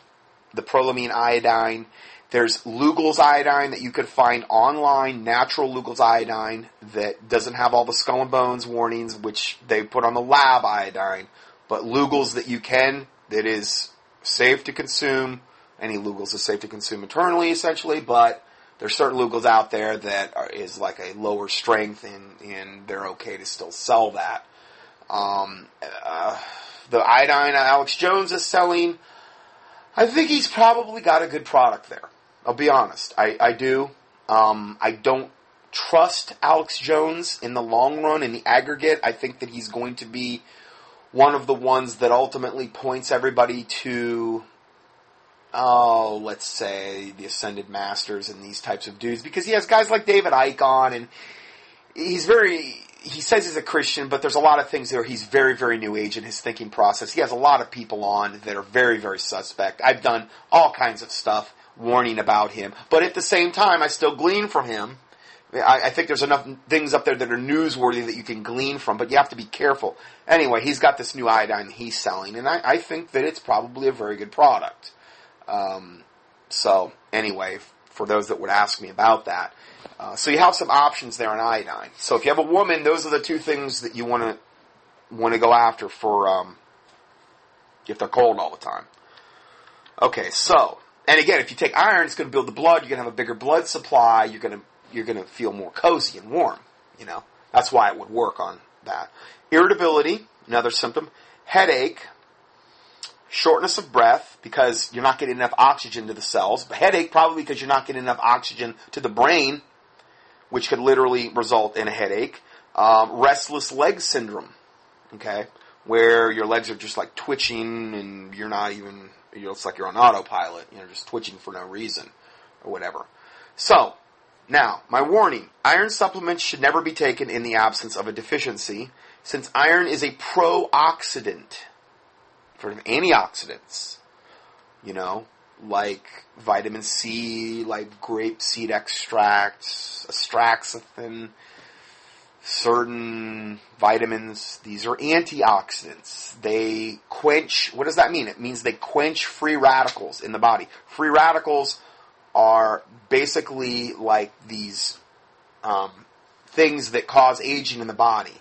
The prolamine iodine. There's Lugol's iodine that you could find online, natural Lugol's iodine that doesn't have all the skull and bones warnings, which they put on the lab iodine. But Lugol's that you can, that is safe to consume. Any Lugol's is safe to consume internally, essentially, but there's certain Lugol's out there that are, is like a lower strength, and, and they're okay to still sell that. Um, uh, the iodine Alex Jones is selling, I think he's probably got a good product there. I'll be honest. I, I do. Um, I don't trust Alex Jones in the long run, in the aggregate. I think that he's going to be one of the ones that ultimately points everybody to, oh, let's say the Ascended Masters and these types of dudes, because he has guys like David Icke and he's very, he says he's a Christian, but there's a lot of things there. He's very, very new age in his thinking process. He has a lot of people on that are very, very suspect. I've done all kinds of stuff warning about him, but at the same time, I still glean from him. I, I think there's enough things up there that are newsworthy that you can glean from, but you have to be careful. Anyway, he's got this new iodine he's selling, and I, I think that it's probably a very good product. Um, so, anyway, for those that would ask me about that, uh, so you have some options there on iodine. So if you have a woman, those are the two things that you want to want to go after for um, if they're cold all the time. Okay, so and again, if you take iron, it's going to build the blood. You're going to have a bigger blood supply. You're going to you're going to feel more cozy and warm. You know that's why it would work on that. Irritability, another symptom. Headache, shortness of breath because you're not getting enough oxygen to the cells. But Headache probably because you're not getting enough oxygen to the brain which could literally result in a headache. Um, restless leg syndrome, okay, where your legs are just like twitching and you're not even, you know, it's like you're on autopilot, you know, just twitching for no reason or whatever. So, now, my warning, iron supplements should never be taken in the absence of a deficiency, since iron is a pro-oxidant for antioxidants. You know, like vitamin C, like grape seed extracts, astaxanthin, certain vitamins. These are antioxidants. They quench, what does that mean? It means they quench free radicals in the body. Free radicals are basically like these um, things that cause aging in the body.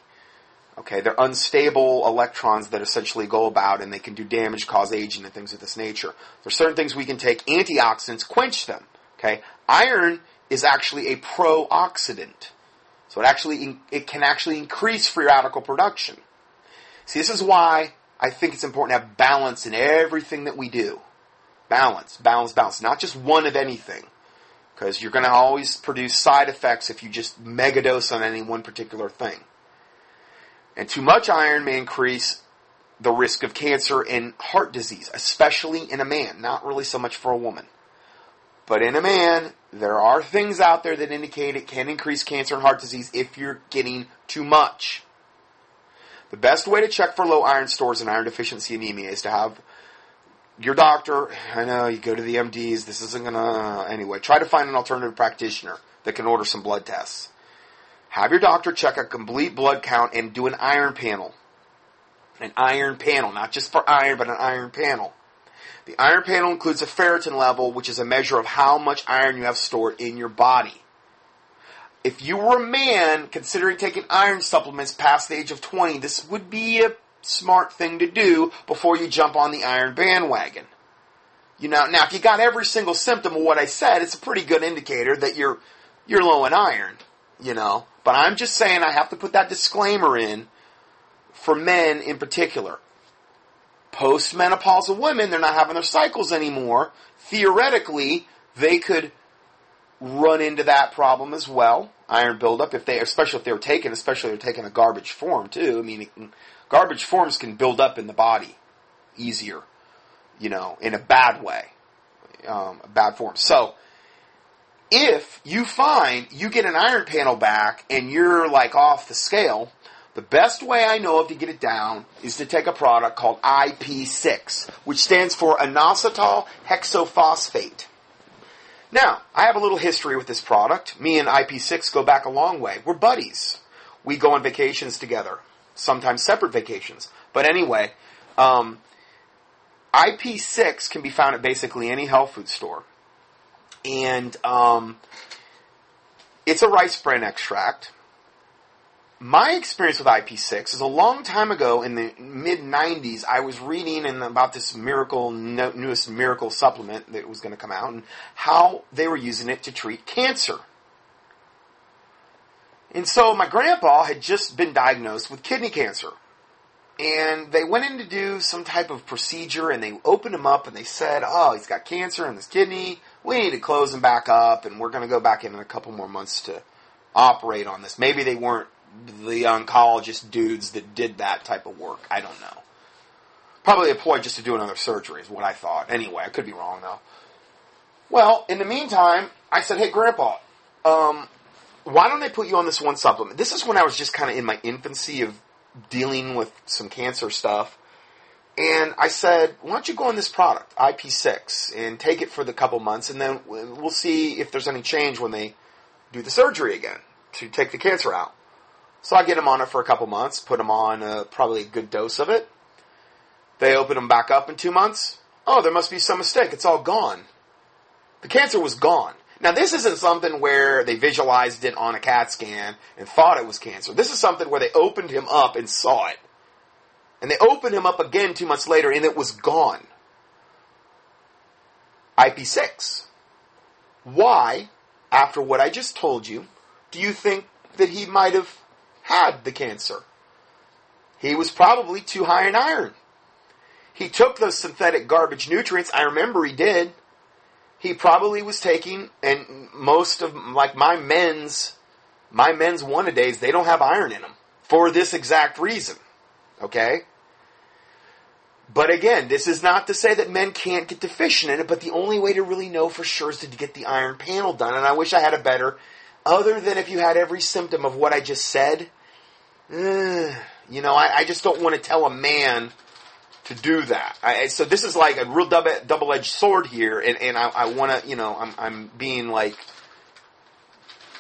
Okay, they're unstable electrons that essentially go about and they can do damage, cause aging, and things of this nature. There's certain things we can take, antioxidants, quench them. Okay, iron is actually a pro-oxidant, so it actually it can actually increase free radical production. See, this is why I think it's important to have balance in everything that we do. Balance, balance, balance. Not just one of anything. Because you're going to always produce side effects if you just mega dose on any one particular thing. And too much iron may increase the risk of cancer and heart disease, especially in a man, not really so much for a woman. But in a man, there are things out there that indicate it can increase cancer and heart disease if you're getting too much. The best way to check for low iron stores and iron deficiency anemia is to have your doctor, I know you go to the MDs, this isn't gonna, anyway, try to find an alternative practitioner that can order some blood tests. Have your doctor check a complete blood count and do an iron panel. An iron panel, not just for iron, but an iron panel. The iron panel includes a ferritin level, which is a measure of how much iron you have stored in your body. If you were a man considering taking iron supplements past the age of 20, this would be a smart thing to do before you jump on the iron bandwagon. You know, now if you got every single symptom of what I said, it's a pretty good indicator that you're you're low in iron, you know. But I'm just saying I have to put that disclaimer in for men in particular. Postmenopausal women, they're not having their cycles anymore. Theoretically, they could run into that problem as well. Iron buildup, if they, especially if they're taking, especially if they're taking a garbage form too. I mean, garbage forms can build up in the body easier, you know, in a bad way, um, a bad form. So, if you find you get an iron panel back and you're like off the scale, the best way I know of to get it down is to take a product called IP6, which stands for inositol hexaphosphate. Now, I have a little history with this product. Me and IP6 go back a long way. We're buddies. We go on vacations together, sometimes separate vacations. But anyway, um, IP6 can be found at basically any health food store. And um, it's a rice bran extract my experience with IP6 is a long time ago in the mid 90s. I was reading in about this miracle, newest miracle supplement that was going to come out and how they were using it to treat cancer. And so my grandpa had just been diagnosed with kidney cancer. And they went in to do some type of procedure and they opened him up and they said, oh, he's got cancer in his kidney. We need to close him back up and we're going to go back in in a couple more months to operate on this. Maybe they weren't the oncologist dudes that did that type of work. I don't know. Probably a employed just to do another surgery is what I thought. Anyway, I could be wrong though. Well, in the meantime, I said, "Hey, Grandpa, um, why don't I put you on this one supplement?" This is when I was just kind of in my infancy of dealing with some cancer stuff. And I said, why don't you go on this product, IP6, and take it for the couple months, and then we'll see if there's any change when they do the surgery again to take the cancer out. So I get them on it for a couple months, put them on uh, probably a good dose of it. They open them back up in two months. Oh, there must be some mistake. It's all gone. The cancer was gone. Now, this isn't something where they visualized it on a CAT scan and thought it was cancer. This is something where they opened him up and saw it. And they opened him up again two months later and it was gone. IP6. Why, after what I just told you, do you think that he might have had the cancer. He was probably too high in iron. He took those synthetic garbage nutrients. I remember he did. He probably was taking, and most of, like my men's, my men's one a days, they don't have iron in them for this exact reason. Okay? But again, this is not to say that men can't get deficient in it, but the only way to really know for sure is to get the iron panel done. And I wish I had a better other than if you had every symptom of what I just said, eh, you know, I, I, just don't want to tell a man to do that. I, so this is like a real double, double-edged sword here, and, and I, I want to, you know, I'm, I'm being like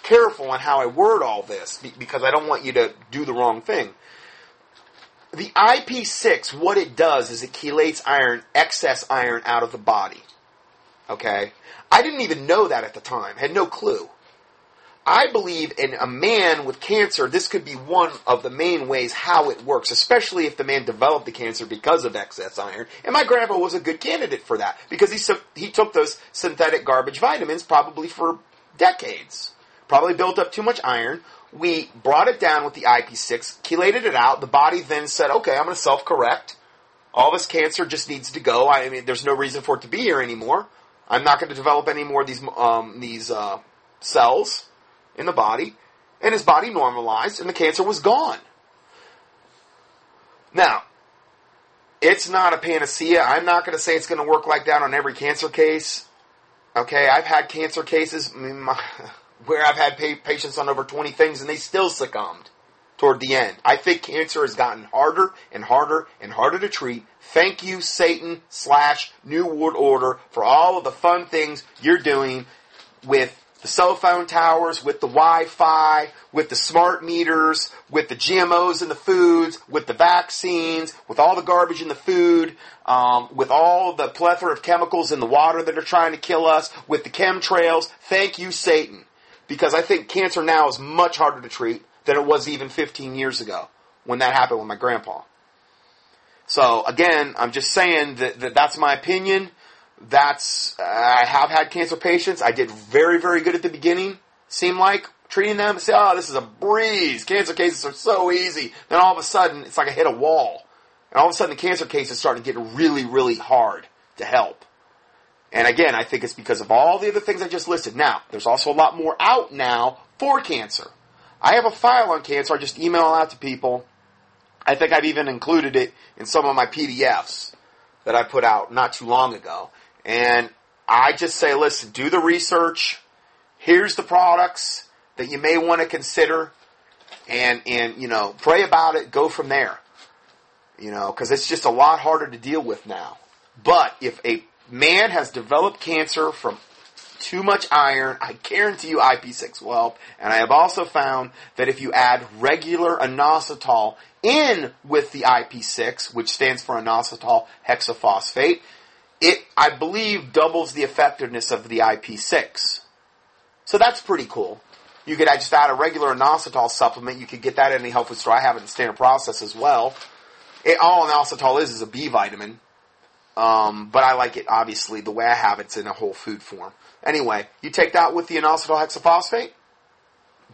careful on how I word all this because I don't want you to do the wrong thing. The IP6, what it does is it chelates iron, excess iron out of the body. Okay? I didn't even know that at the time, had no clue. I believe in a man with cancer, this could be one of the main ways how it works, especially if the man developed the cancer because of excess iron. And my grandpa was a good candidate for that because he, he took those synthetic garbage vitamins probably for decades. Probably built up too much iron. We brought it down with the IP6, chelated it out. The body then said, okay, I'm going to self correct. All this cancer just needs to go. I mean, there's no reason for it to be here anymore. I'm not going to develop any more of these, um, these, uh, cells in the body, and his body normalized, and the cancer was gone. Now, it's not a panacea. I'm not going to say it's going to work like that on every cancer case. Okay, I've had cancer cases where I've had patients on over 20 things and they still succumbed toward the end. I think cancer has gotten harder and harder and harder to treat. Thank you, Satan slash New World Order, for all of the fun things you're doing with the cell phone towers, with the Wi-Fi, with the smart meters, with the GMOs in the foods, with the vaccines, with all the garbage in the food, um, with all the plethora of chemicals in the water that are trying to kill us, with the chemtrails. Thank you, Satan. Because I think cancer now is much harder to treat than it was even 15 years ago when that happened with my grandpa. So again, I'm just saying that, that that's my opinion. That's uh, I have had cancer patients. I did very very good at the beginning. Seemed like treating them. Say, oh, this is a breeze. Cancer cases are so easy. Then all of a sudden, it's like I hit a wall, and all of a sudden, the cancer cases started getting really really hard to help. And again, I think it's because of all the other things I just listed. Now, there's also a lot more out now for cancer. I have a file on cancer. I just email out to people. I think I've even included it in some of my PDFs that I put out not too long ago. And I just say, listen, do the research. Here's the products that you may want to consider and, and, you know, pray about it. Go from there. You know, cause it's just a lot harder to deal with now. But if a man has developed cancer from too much iron, I guarantee you IP6 will help. And I have also found that if you add regular inositol in with the IP6, which stands for inositol hexaphosphate, it, I believe, doubles the effectiveness of the IP6. So that's pretty cool. You could just add a regular inositol supplement. You could get that at any health food store. I have it in standard process as well. It, all inositol is is a B vitamin. Um, but I like it, obviously, the way I have it, it's in a whole food form. Anyway, you take that with the inositol hexaphosphate,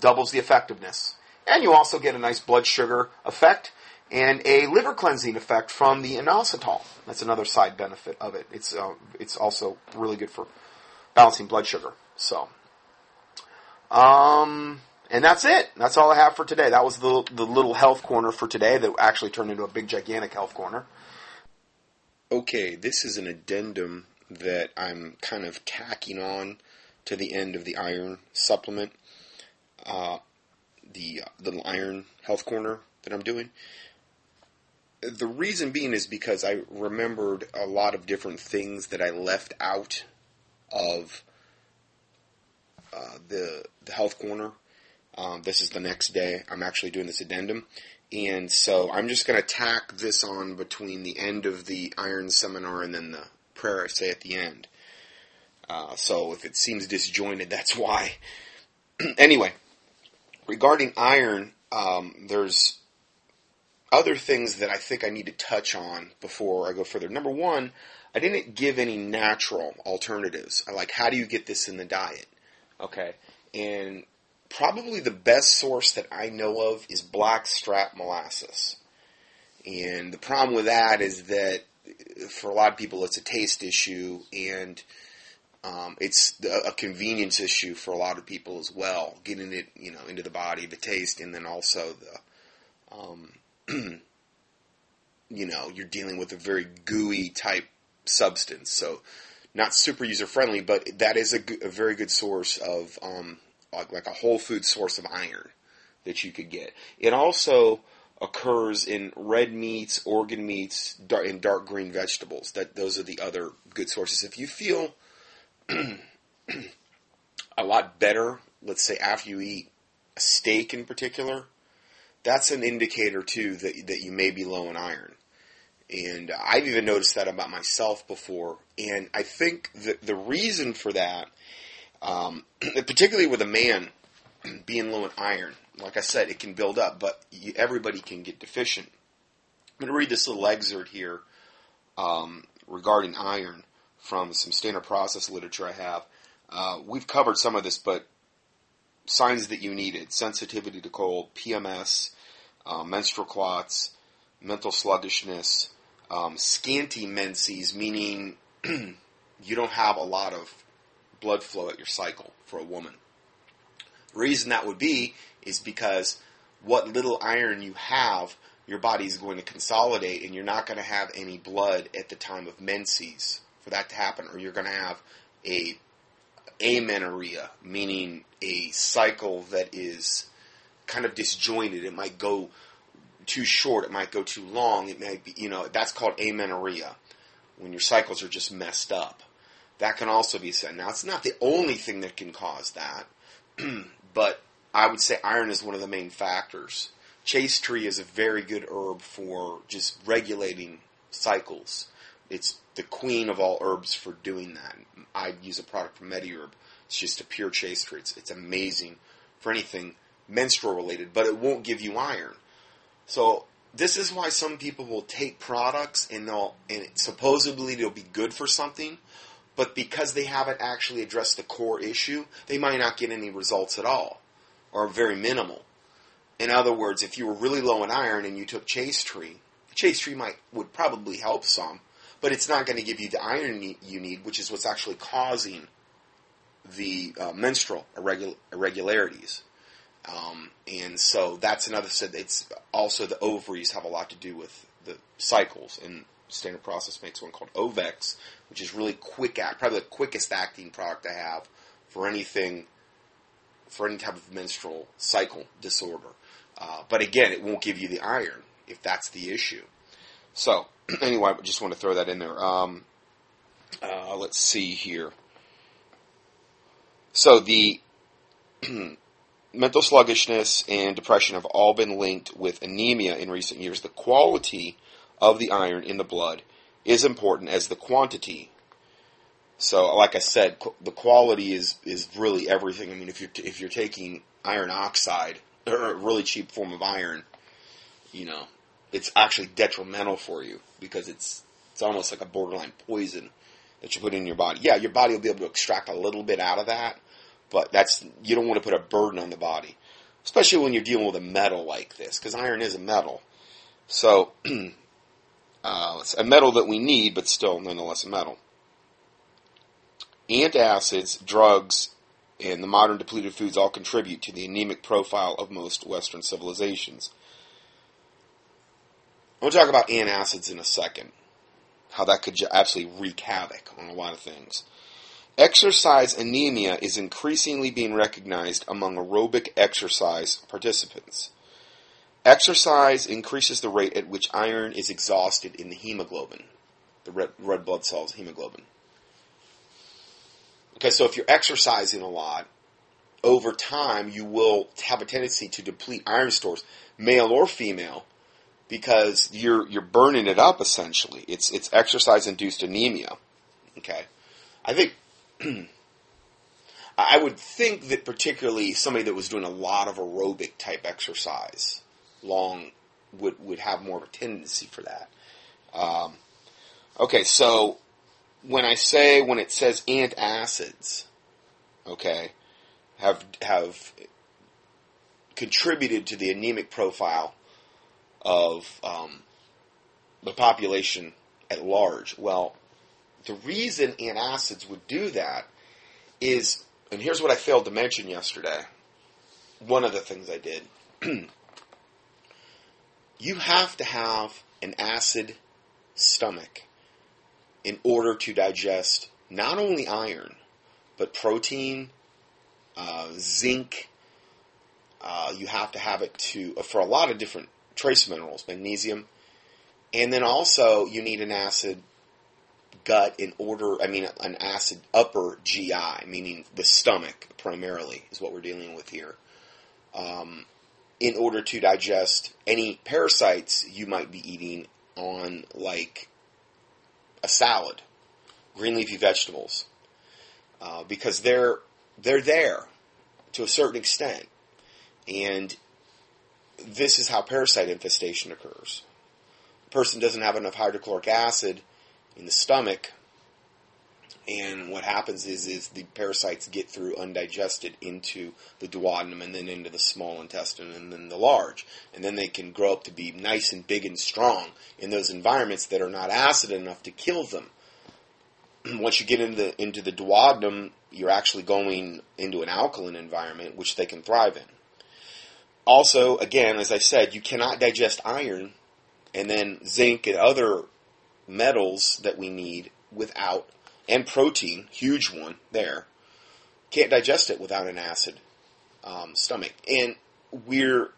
doubles the effectiveness. And you also get a nice blood sugar effect and a liver cleansing effect from the inositol. That's another side benefit of it. It's uh, it's also really good for balancing blood sugar. So, um, and that's it. That's all I have for today. That was the the little health corner for today that actually turned into a big gigantic health corner. Okay, this is an addendum that I'm kind of tacking on to the end of the iron supplement, uh, the little iron health corner that I'm doing the reason being is because I remembered a lot of different things that I left out of uh, the the health corner. Um, this is the next day. I'm actually doing this addendum, and so I'm just going to tack this on between the end of the iron seminar and then the prayer I say at the end. Uh, so if it seems disjointed, that's why. anyway, regarding iron, um, there's other things that I think I need to touch on before I go further. Number one, I didn't give any natural alternatives. I like, how do you get this in the diet? Okay. And probably the best source that I know of is blackstrap molasses. And the problem with that is that for a lot of people, it's a taste issue and um, it's a convenience issue for a lot of people as well, getting it, you know, into the body, the taste, and then also the um, you know, you're dealing with a very gooey type substance. So not super user friendly, but that is a, very good source of um, like, like a whole food source of iron that you could get. It also occurs in red meats, organ meats, dark, and dark green vegetables. That those are the other good sources. If you feel a lot better, let's say after you eat a steak in particular, that's an indicator too that that you may be low in iron. And I've even noticed that about myself before. And I think that the reason for that, um, particularly with a man being low in iron, like I said, it can build up, but you, everybody can get deficient. I'm going to read this little excerpt here um, regarding iron from some standard process literature I have. Uh, we've covered some of this, but signs that you needed sensitivity to cold, PMS, uh, menstrual clots, mental sluggishness, um, scanty menses, meaning you don't have a lot of blood flow at your cycle for a woman. The reason that would be is because what little iron you have, your body is going to consolidate, and you're not going to have any blood at the time of menses for that to happen, or you're going to have a amenorrhea, meaning a cycle that is kind of disjointed. It might go too short. It might go too long. It might be, you know, that's called amenorrhea when your cycles are just messed up. That can also be said. Now, it's not the only thing that can cause that, but I would say iron is one of the main factors. Chaste tree is a very good herb for just regulating cycles. It's the queen of all herbs for doing that. I use a product from MediHerb. It's just a pure chaste tree. It's, it's amazing for anything menstrual related, but it won't give you iron. So this is why some people will take products and they'll and supposedly they'll be good for something, but because they haven't actually addressed the core issue, they might not get any results at all or very minimal. In other words, if you were really low in iron and you took chaste tree, chaste tree might would probably help some, but it's not going to give you the iron you need, which is what's actually causing the uh, menstrual irregul- irregularities. Um, and so that's another said it's also the ovaries have a lot to do with the cycles and standard process makes one called Ovex, which is really quick act, probably the quickest acting product I have for anything for any type of menstrual cycle disorder. Uh, but again, it won't give you the iron if that's the issue. So anyway, I just want to throw that in there. Um, uh, let's see here. So the mental sluggishness and depression have all been linked with anemia in recent years. The quality of the iron in the blood is important as the quantity. So, like I said, the quality is is really everything. I mean, if you're t- if you're taking iron oxide or a really cheap form of iron, you know, it's actually detrimental for you because it's it's almost like a borderline poison that you put in your body. Yeah, your body will be able to extract a little bit out of that, but that's you don't want to put a burden on the body, especially when you're dealing with a metal like this, because iron is a metal. So, uh, it's a metal that we need, but still nonetheless a metal. Antacids, drugs, and the modern depleted foods all contribute to the anemic profile of most Western civilizations. To talk about antacids in a second, how that could absolutely wreak havoc on a lot of things. Exercise anemia is increasingly being recognized among aerobic exercise participants. Exercise increases the rate at which iron is exhausted in the hemoglobin, the red, red blood cells, hemoglobin. Okay, so if you're exercising a lot, over time you will have a tendency to deplete iron stores, male or female, because you're you're burning it up essentially. It's it's exercise induced anemia. Okay, I think I would think that particularly somebody that was doing a lot of aerobic type exercise, long, would would have more of a tendency for that. Um, okay, so when I say when it says antacids, okay, have have contributed to the anemic profile of um, the population at large. Well, the reason antacids would do that is, and here's what I failed to mention yesterday. One of the things I did. you have to have an acid stomach in order to digest not only iron, but protein, uh, zinc. Uh, you have to have it to for a lot of different trace minerals, magnesium, and then also you need an acid gut in order, I mean, an acid upper GI, meaning the stomach primarily, is what we're dealing with here, um, in order to digest any parasites you might be eating on, like a salad, green leafy vegetables, uh, because they're they're there to a certain extent, and this is how parasite infestation occurs. The person doesn't have enough hydrochloric acid in the stomach, and what happens is is the parasites get through undigested into the duodenum and then into the small intestine and then the large, and then they can grow up to be nice and big and strong in those environments that are not acid enough to kill them. Once you get into the, into the duodenum, you're actually going into an alkaline environment, which they can thrive in. Also, again, as I said, you cannot digest iron and then zinc and other metals that we need without, and protein, huge one there. Can't digest it without an acid um, stomach. And we're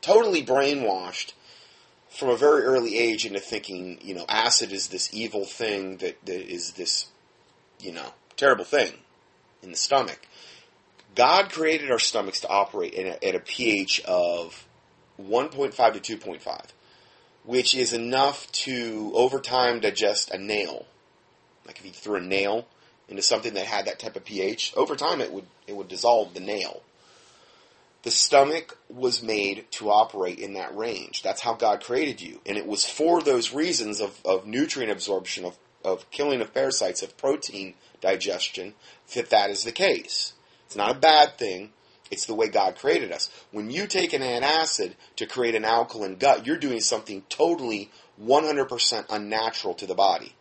totally brainwashed from a very early age into thinking, you know, acid is this evil thing that, that is this you know, terrible thing in the stomach. God created our stomachs to operate at a, at a pH of 1.5 to 2.5, which is enough to, over time, digest a nail. Like if you threw a nail into something that had that type of pH, over time it would it would dissolve the nail. The stomach was made to operate in that range. That's how God created you. And it was for those reasons of, of nutrient absorption, of, of killing of parasites, of protein digestion, that that is the case. It's not a bad thing. It's the way God created us. When you take an antacid to create an alkaline gut, you're doing something totally 100% unnatural to the body.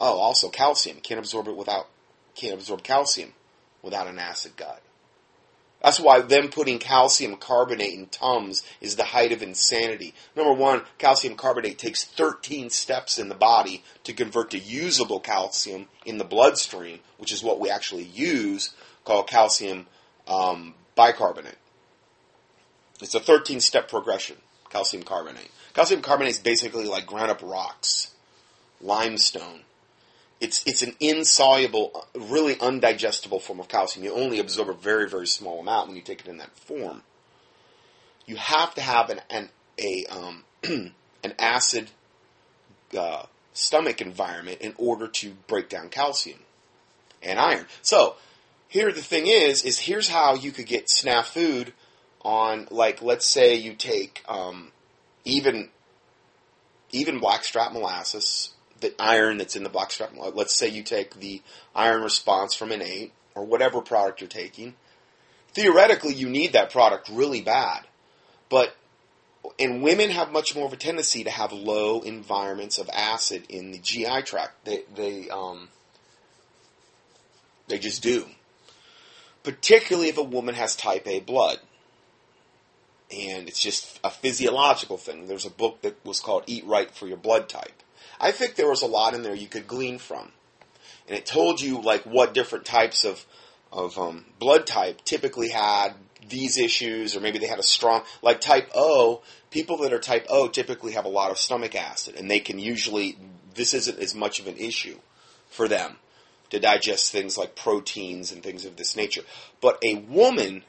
Oh, also calcium. Can't absorb it without, can't absorb calcium without an acid gut. That's why them putting calcium carbonate in Tums is the height of insanity. Number one, calcium carbonate takes 13 steps in the body to convert to usable calcium in the bloodstream, which is what we actually use, called calcium um, bicarbonate. It's a 13 step progression, calcium carbonate. Calcium carbonate is basically like ground up rocks, limestone. It's, it's an insoluble, really undigestible form of calcium. You only absorb a very, very small amount when you take it in that form. You have to have an, an, a, um, an acid uh, stomach environment in order to break down calcium and iron. So, here the thing is, is here's how you could get snafu on, like, let's say you take um, even even blackstrap molasses, the iron that's in the blackstrap. Let's say you take the iron response from Innate or whatever product you're taking. Theoretically, you need that product really bad, but and women have much more of a tendency to have low environments of acid in the GI tract. They they um they just do. Particularly if a woman has type A blood. And it's just a physiological thing. There's a book that was called Eat Right for Your Blood Type. I think there was a lot in there you could glean from. And it told you like what different types of of um, blood type typically had these issues, or maybe they had a strong like type O. People that are type O typically have a lot of stomach acid, and they can usually this isn't as much of an issue for them to digest things like proteins and things of this nature. But a woman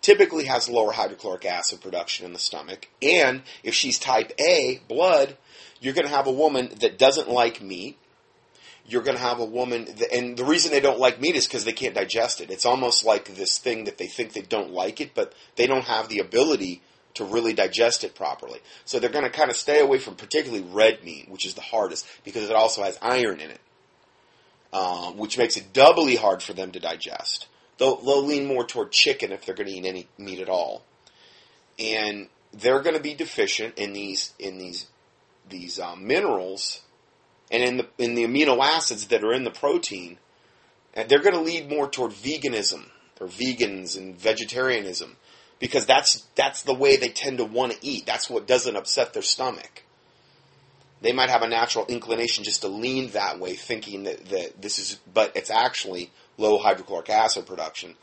typically has lower hydrochloric acid production in the stomach, and if she's type A blood, you're going to have a woman that doesn't like meat. You're going to have a woman, that, and the reason they don't like meat is because they can't digest it. It's almost like this thing that they think they don't like it, but they don't have the ability to really digest it properly. So they're going to kind of stay away from particularly red meat, which is the hardest because it also has iron in it, um, which makes it doubly hard for them to digest. They'll, they'll lean more toward chicken if they're going to eat any meat at all, and they're going to be deficient in these in these these um, minerals and in the in the amino acids that are in the protein, and they're going to lead more toward veganism or vegans and vegetarianism because that's that's the way they tend to want to eat. That's what doesn't upset their stomach. They might have a natural inclination just to lean that way, thinking that, that this is, but it's actually low hydrochloric acid production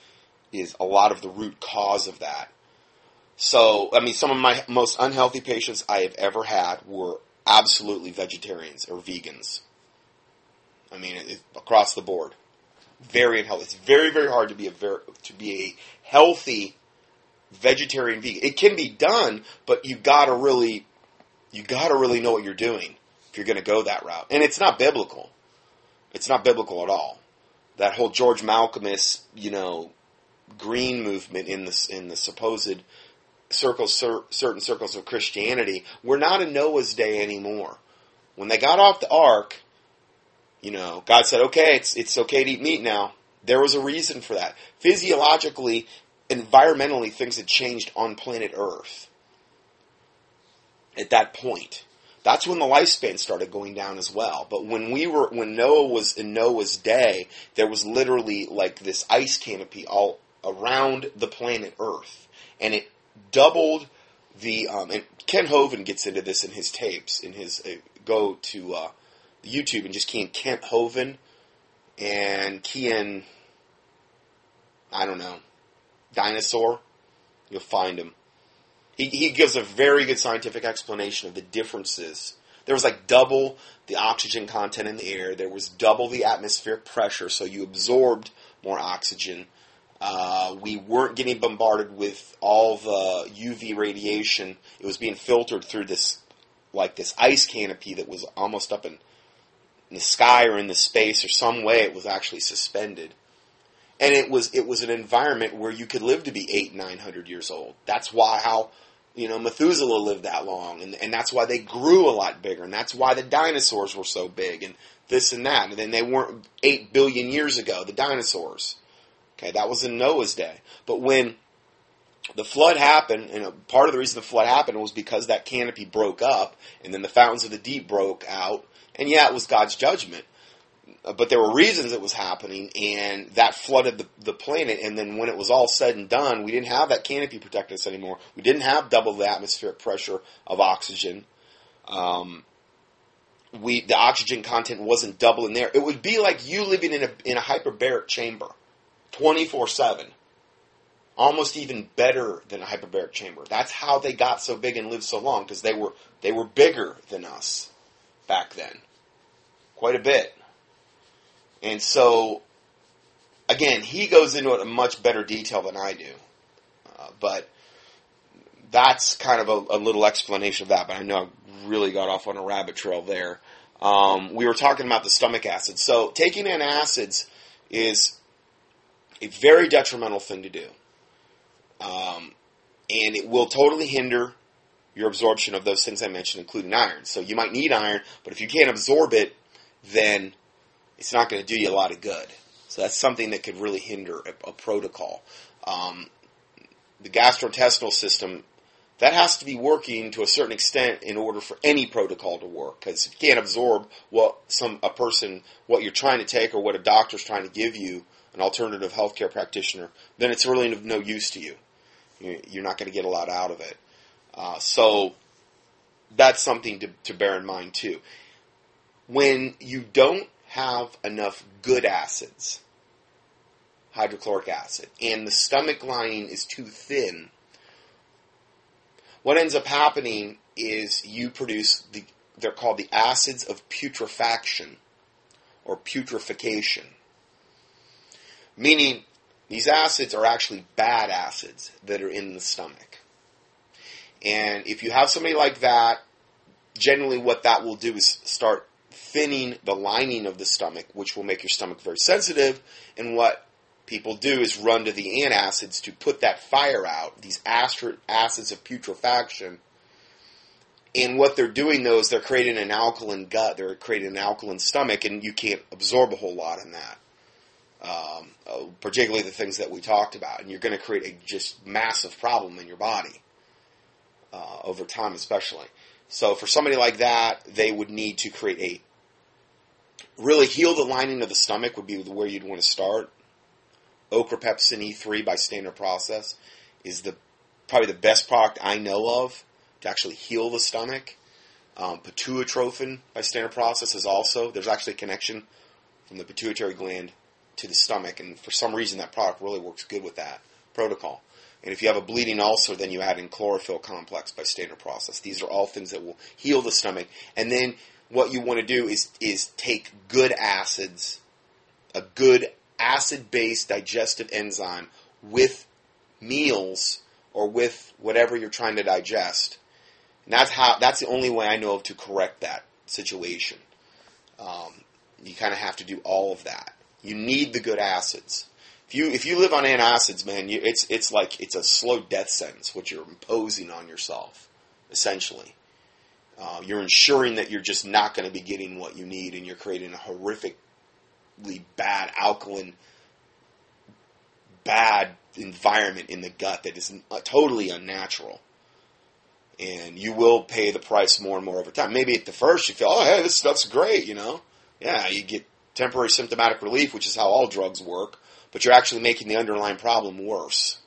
is a lot of the root cause of that. So, I mean, some of my most unhealthy patients I have ever had were absolutely vegetarians or vegans. I mean, it, across the board, very unhealthy. It's very, very hard to be a very, to be a healthy vegetarian vegan. It can be done, but you gotta really, you gotta really know what you're doing if you're going to go that route. And it's not biblical. It's not biblical at all. That whole George Malkmus, you know, green movement in the in the supposed circles, cer- certain circles of Christianity, we're not in Noah's day anymore. When they got off the ark, you know, God said, "Okay, it's it's okay to eat meat now." There was a reason for that. Physiologically, environmentally, things had changed on planet Earth at that point. That's when the lifespan started going down as well. But when we were, when Noah was in Noah's day, there was literally like this ice canopy all around the planet Earth, and it doubled the. Um, and Kent Hovind gets into this in his tapes. In his uh, go to uh, YouTube and just key in Kent Hovind and key in. I don't know, dinosaur. You'll find him. He, he gives a very good scientific explanation of the differences there was like double the oxygen content in the air. There was double the atmospheric pressure, so you absorbed more oxygen. Uh, we weren't getting bombarded with all the UV radiation. It was being filtered through this, like this ice canopy that was almost up in, in the sky or in the space or some way. It was actually suspended, and it was it was an environment where you could live to be eight nine hundred years old. That's why how you know Methuselah lived that long, and and that's why they grew a lot bigger, and that's why the dinosaurs were so big, and this and that, and then they weren't eight billion years ago. The dinosaurs. Okay, that was in Noah's day. But when the flood happened, and part of the reason the flood happened was because that canopy broke up, and then the fountains of the deep broke out, and yeah, it was God's judgment. But there were reasons it was happening, and that flooded the, the planet. And then when it was all said and done, we didn't have that canopy protecting us anymore. We didn't have double the atmospheric pressure of oxygen. Um, we the oxygen content wasn't double in there. It would be like you living in a in a hyperbaric chamber. 24 7. Almost even better than a hyperbaric chamber. That's how they got so big and lived so long, because they were, they were bigger than us back then. Quite a bit. And so, again, he goes into it in much better detail than I do. Uh, but that's kind of a, a little explanation of that, but I know I really got off on a rabbit trail there. Um, we were talking about the stomach acid. So, taking in acids is a very detrimental thing to do. Um, and it will totally hinder your absorption of those things I mentioned, including iron. So you might need iron, but if you can't absorb it, then it's not going to do you a lot of good. So that's something that could really hinder a, a protocol. Um, the gastrointestinal system that has to be working to a certain extent in order for any protocol to work. Because if you can't absorb what some a person what you're trying to take or what a doctor's trying to give you, an alternative healthcare practitioner, then it's really of no use to you. You- You're not going to get a lot out of it. Uh, so that's something to, to bear in mind too. When you don't have enough good acids, hydrochloric acid, and the stomach lining is too thin, what ends up happening is you produce the they're called the acids of putrefaction or putrefaction. Meaning these acids are actually bad acids that are in the stomach. And if you have somebody like that, generally what that will do is start thinning the lining of the stomach, which will make your stomach very sensitive. And what people do is run to the antacids to put that fire out, these astri- acids of putrefaction. And what they're doing though is they're creating an alkaline gut, they're creating an alkaline stomach, and you can't absorb a whole lot in that. Um, uh, particularly the things that we talked about, and you're going to create a just massive problem in your body uh, over time, especially. So for somebody like that, they would need to create a really heal the lining of the stomach would be where you'd want to start. Okra Pepsin E3 by Standard Process is the probably the best product I know of to actually heal the stomach. Um, pituitrophin by Standard Process is also there's actually a connection from the pituitary gland to the stomach, and for some reason that product really works good with that protocol. And if you have a bleeding ulcer, then you add in chlorophyll complex by standard process. These are all things that will heal the stomach. And then what you want to do is is take good acids, a good acid-based digestive enzyme with meals or with whatever you're trying to digest. And that's how that's the only way I know of to correct that situation. Um, you kind of have to do all of that. You need the good acids. If you if you live on antacids, man, you, it's it's like it's a slow death sentence what you're imposing on yourself, essentially. Uh, you're ensuring that you're just not going to be getting what you need, and you're creating a horrifically bad alkaline, bad environment in the gut that is totally unnatural. And you will pay the price more and more over time. Maybe at the first you feel, oh, hey, this stuff's great, you know. Yeah, you get temporary symptomatic relief, which is how all drugs work, but you're actually making the underlying problem worse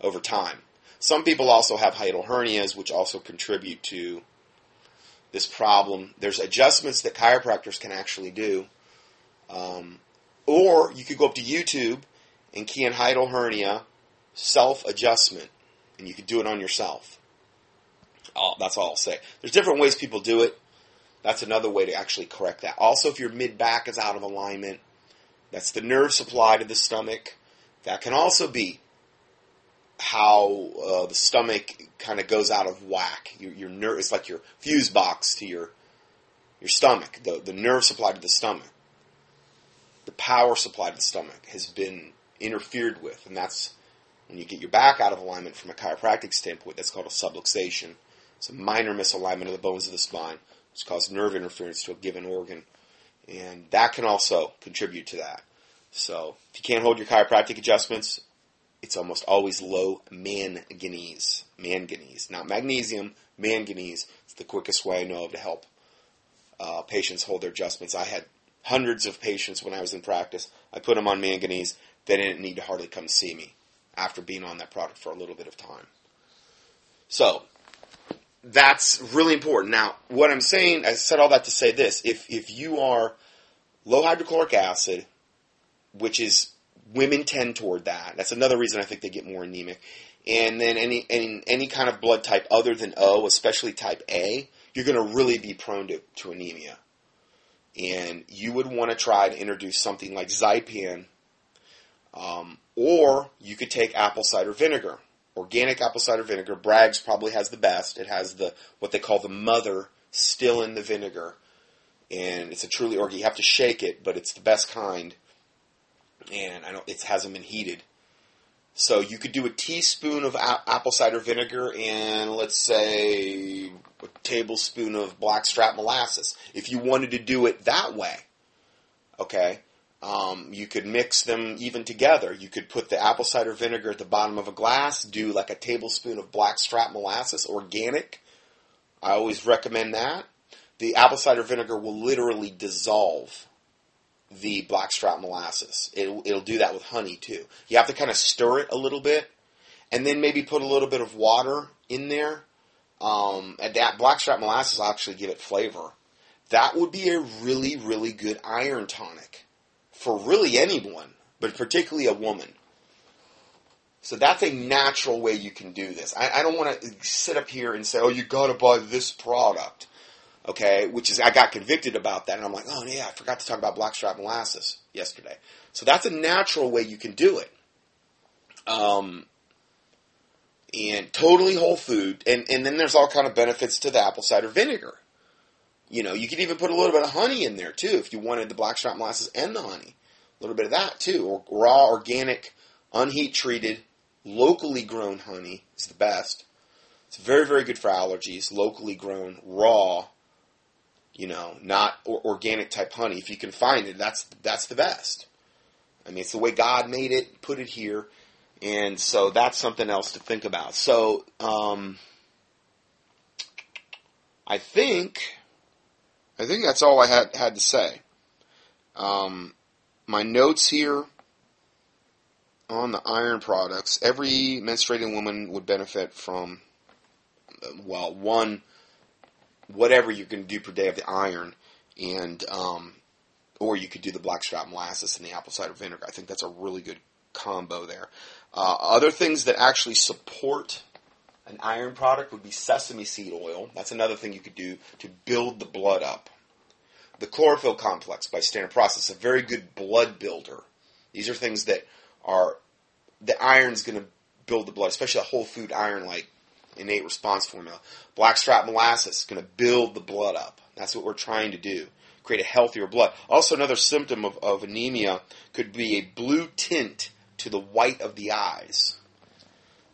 over time. Some people also have hiatal hernias, which also contribute to this problem. There's adjustments that chiropractors can actually do. Um, or you could go up to YouTube and key in hiatal hernia self adjustment, and you could do it on yourself. Oh, that's all I'll say. There's different ways people do it. That's another way to actually correct that. Also, if your mid back is out of alignment, that's the nerve supply to the stomach. That can also be how uh, the stomach kind of goes out of whack. Your, your nerve is like your fuse box to your your stomach. The the nerve supply to the stomach, the power supply to the stomach has been interfered with, and that's when you get your back out of alignment from a chiropractic standpoint. That's called a subluxation. It's a minor misalignment of the bones of the spine, which causes nerve interference to a given organ, and that can also contribute to that. So if you can't hold your chiropractic adjustments, it's almost always low manganese. Manganese, not magnesium, manganese. It's the quickest way I know of to help uh, patients hold their adjustments. I had hundreds of patients when I was in practice. I put them on manganese. They didn't need to hardly come see me after being on that product for a little bit of time. So that's really important. Now, what I'm saying, I said all that to say this: if if you are low hydrochloric acid, which is women tend toward that. That's another reason I think they get more anemic. And then any any, any kind of blood type other than O, especially type A, you're going to really be prone to, to anemia. And you would want to try to introduce something like Zypan, um, or you could take apple cider vinegar, organic apple cider vinegar. Bragg's probably has the best. It has the what they call the mother still in the vinegar, and it's a truly organic. You have to shake it, but it's the best kind and I don't, it hasn't been heated. So you could do a teaspoon of a- apple cider vinegar and let's say a tablespoon of blackstrap molasses. If you wanted to do it that way, okay, um, you could mix them even together. You could put the apple cider vinegar at the bottom of a glass, do like a tablespoon of blackstrap molasses, organic. I always recommend that. The apple cider vinegar will literally dissolve the blackstrap molasses. It'll, it'll do that with honey too. You have to kind of stir it a little bit, and then maybe put a little bit of water in there. Um, and that blackstrap molasses will actually give it flavor. That would be a really, really good iron tonic for really anyone, but particularly a woman. So that's a natural way you can do this. I, I don't want to sit up here and say, "Oh, you got to buy this product." Okay, which is I got convicted about that, and I'm like, oh yeah, I forgot to talk about blackstrap molasses yesterday. So that's a natural way you can do it. Um, and totally whole food, and and then there's all kind of benefits to the apple cider vinegar. You know, you could even put a little bit of honey in there too if you wanted the blackstrap molasses and the honey. A little bit of that too, or raw, organic, unheat treated, locally grown honey is the best. It's very, very good for allergies. Locally grown, raw, you know, not organic type honey. If you can find it, that's that's the best. I mean, it's the way God made it, put it here, and so that's something else to think about. So, um, I think, I think that's all I had had to say. Um, my notes here on the iron products. Every menstruating woman would benefit from, well, one whatever you can do per day of the iron, and um, or you could do the blackstrap molasses and the apple cider vinegar. I think that's a really good combo there. Uh, other things that actually support an iron product would be sesame seed oil. That's another thing you could do to build the blood up. The chlorophyll complex by standard process, a very good blood builder. These are things that are the iron's going to build the blood, especially a whole food iron like innate response formula. Blackstrap molasses is going to build the blood up. That's what we're trying to do. Create a healthier blood. Also, another symptom of, of anemia could be a blue tint to the white of the eyes.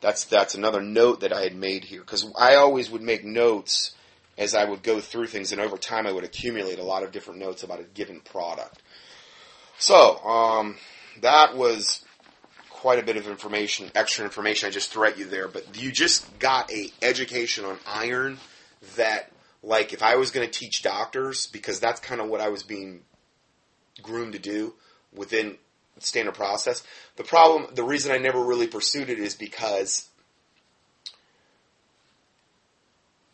That's that's another note that I had made here because I always would make notes as I would go through things, and over time I would accumulate a lot of different notes about a given product. So um, that was quite a bit of information, extra information I just threw at you there, but you just got a education on iron that, like, if I was going to teach doctors, because that's kind of what I was being groomed to do within standard process. The problem, the reason I never really pursued it is because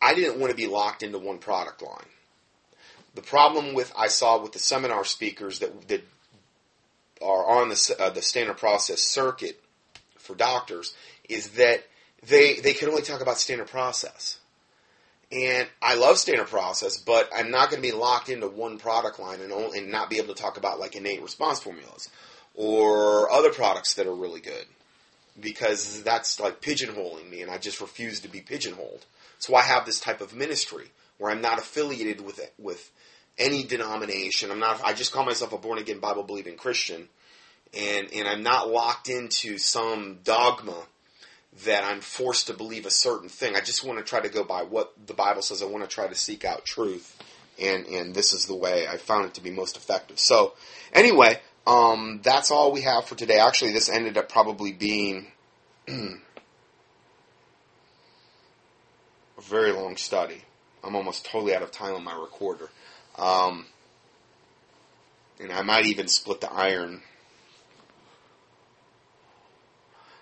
I didn't want to be locked into one product line. The problem with I saw with the seminar speakers that that are on the, uh, the standard process circuit for doctors is that they they can only talk about standard process. And I love standard process, but I'm not going to be locked into one product line and, only, and not be able to talk about like innate response formulas or other products that are really good because that's like pigeonholing me, and I just refuse to be pigeonholed. So I have this type of ministry where I'm not affiliated with with any denomination. I'm not. I just call myself a born again Bible believing Christian, and and I'm not locked into some dogma that I'm forced to believe a certain thing. I just want to try to go by what the Bible says. I want to try to seek out truth, and and this is the way I found it to be most effective. So anyway, um, that's all we have for today. Actually, this ended up probably being a very long study. I'm almost totally out of time on my recorder. Um, and I might even split the iron.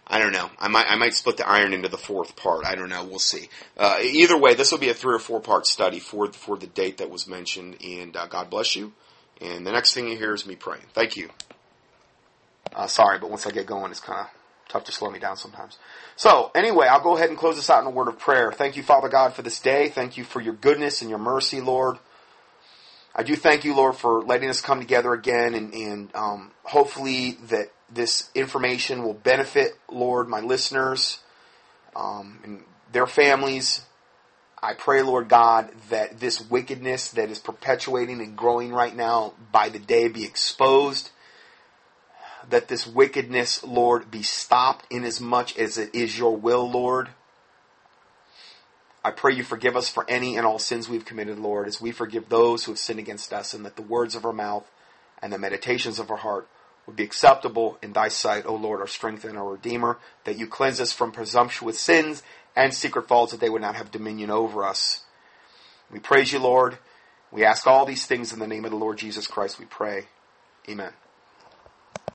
I don't know. I might I might split the iron into the fourth part. I don't know. We'll see. Uh, either way, this will be a three or four part study for for the date that was mentioned. And uh, God bless you. And the next thing you hear is me praying. Thank you. Uh, sorry, but once I get going, it's kind of tough to slow me down sometimes. So, anyway, I'll go ahead and close this out in a word of prayer. Thank you, Father God, for this day. Thank you for your goodness and your mercy, Lord. I do thank you, Lord, for letting us come together again, and, and um, hopefully that this information will benefit, Lord, my listeners um, and their families. I pray, Lord God, that this wickedness that is perpetuating and growing right now by the day be exposed that this wickedness, Lord, be stopped in as much as it is your will, Lord. I pray you forgive us for any and all sins we've committed, Lord, as we forgive those who have sinned against us, and that the words of our mouth and the meditations of our heart would be acceptable in thy sight, O Lord, our strength and our Redeemer, that you cleanse us from presumptuous sins and secret faults, that they would not have dominion over us. We praise you, Lord. We ask all these things in the name of the Lord Jesus Christ, we pray. Amen.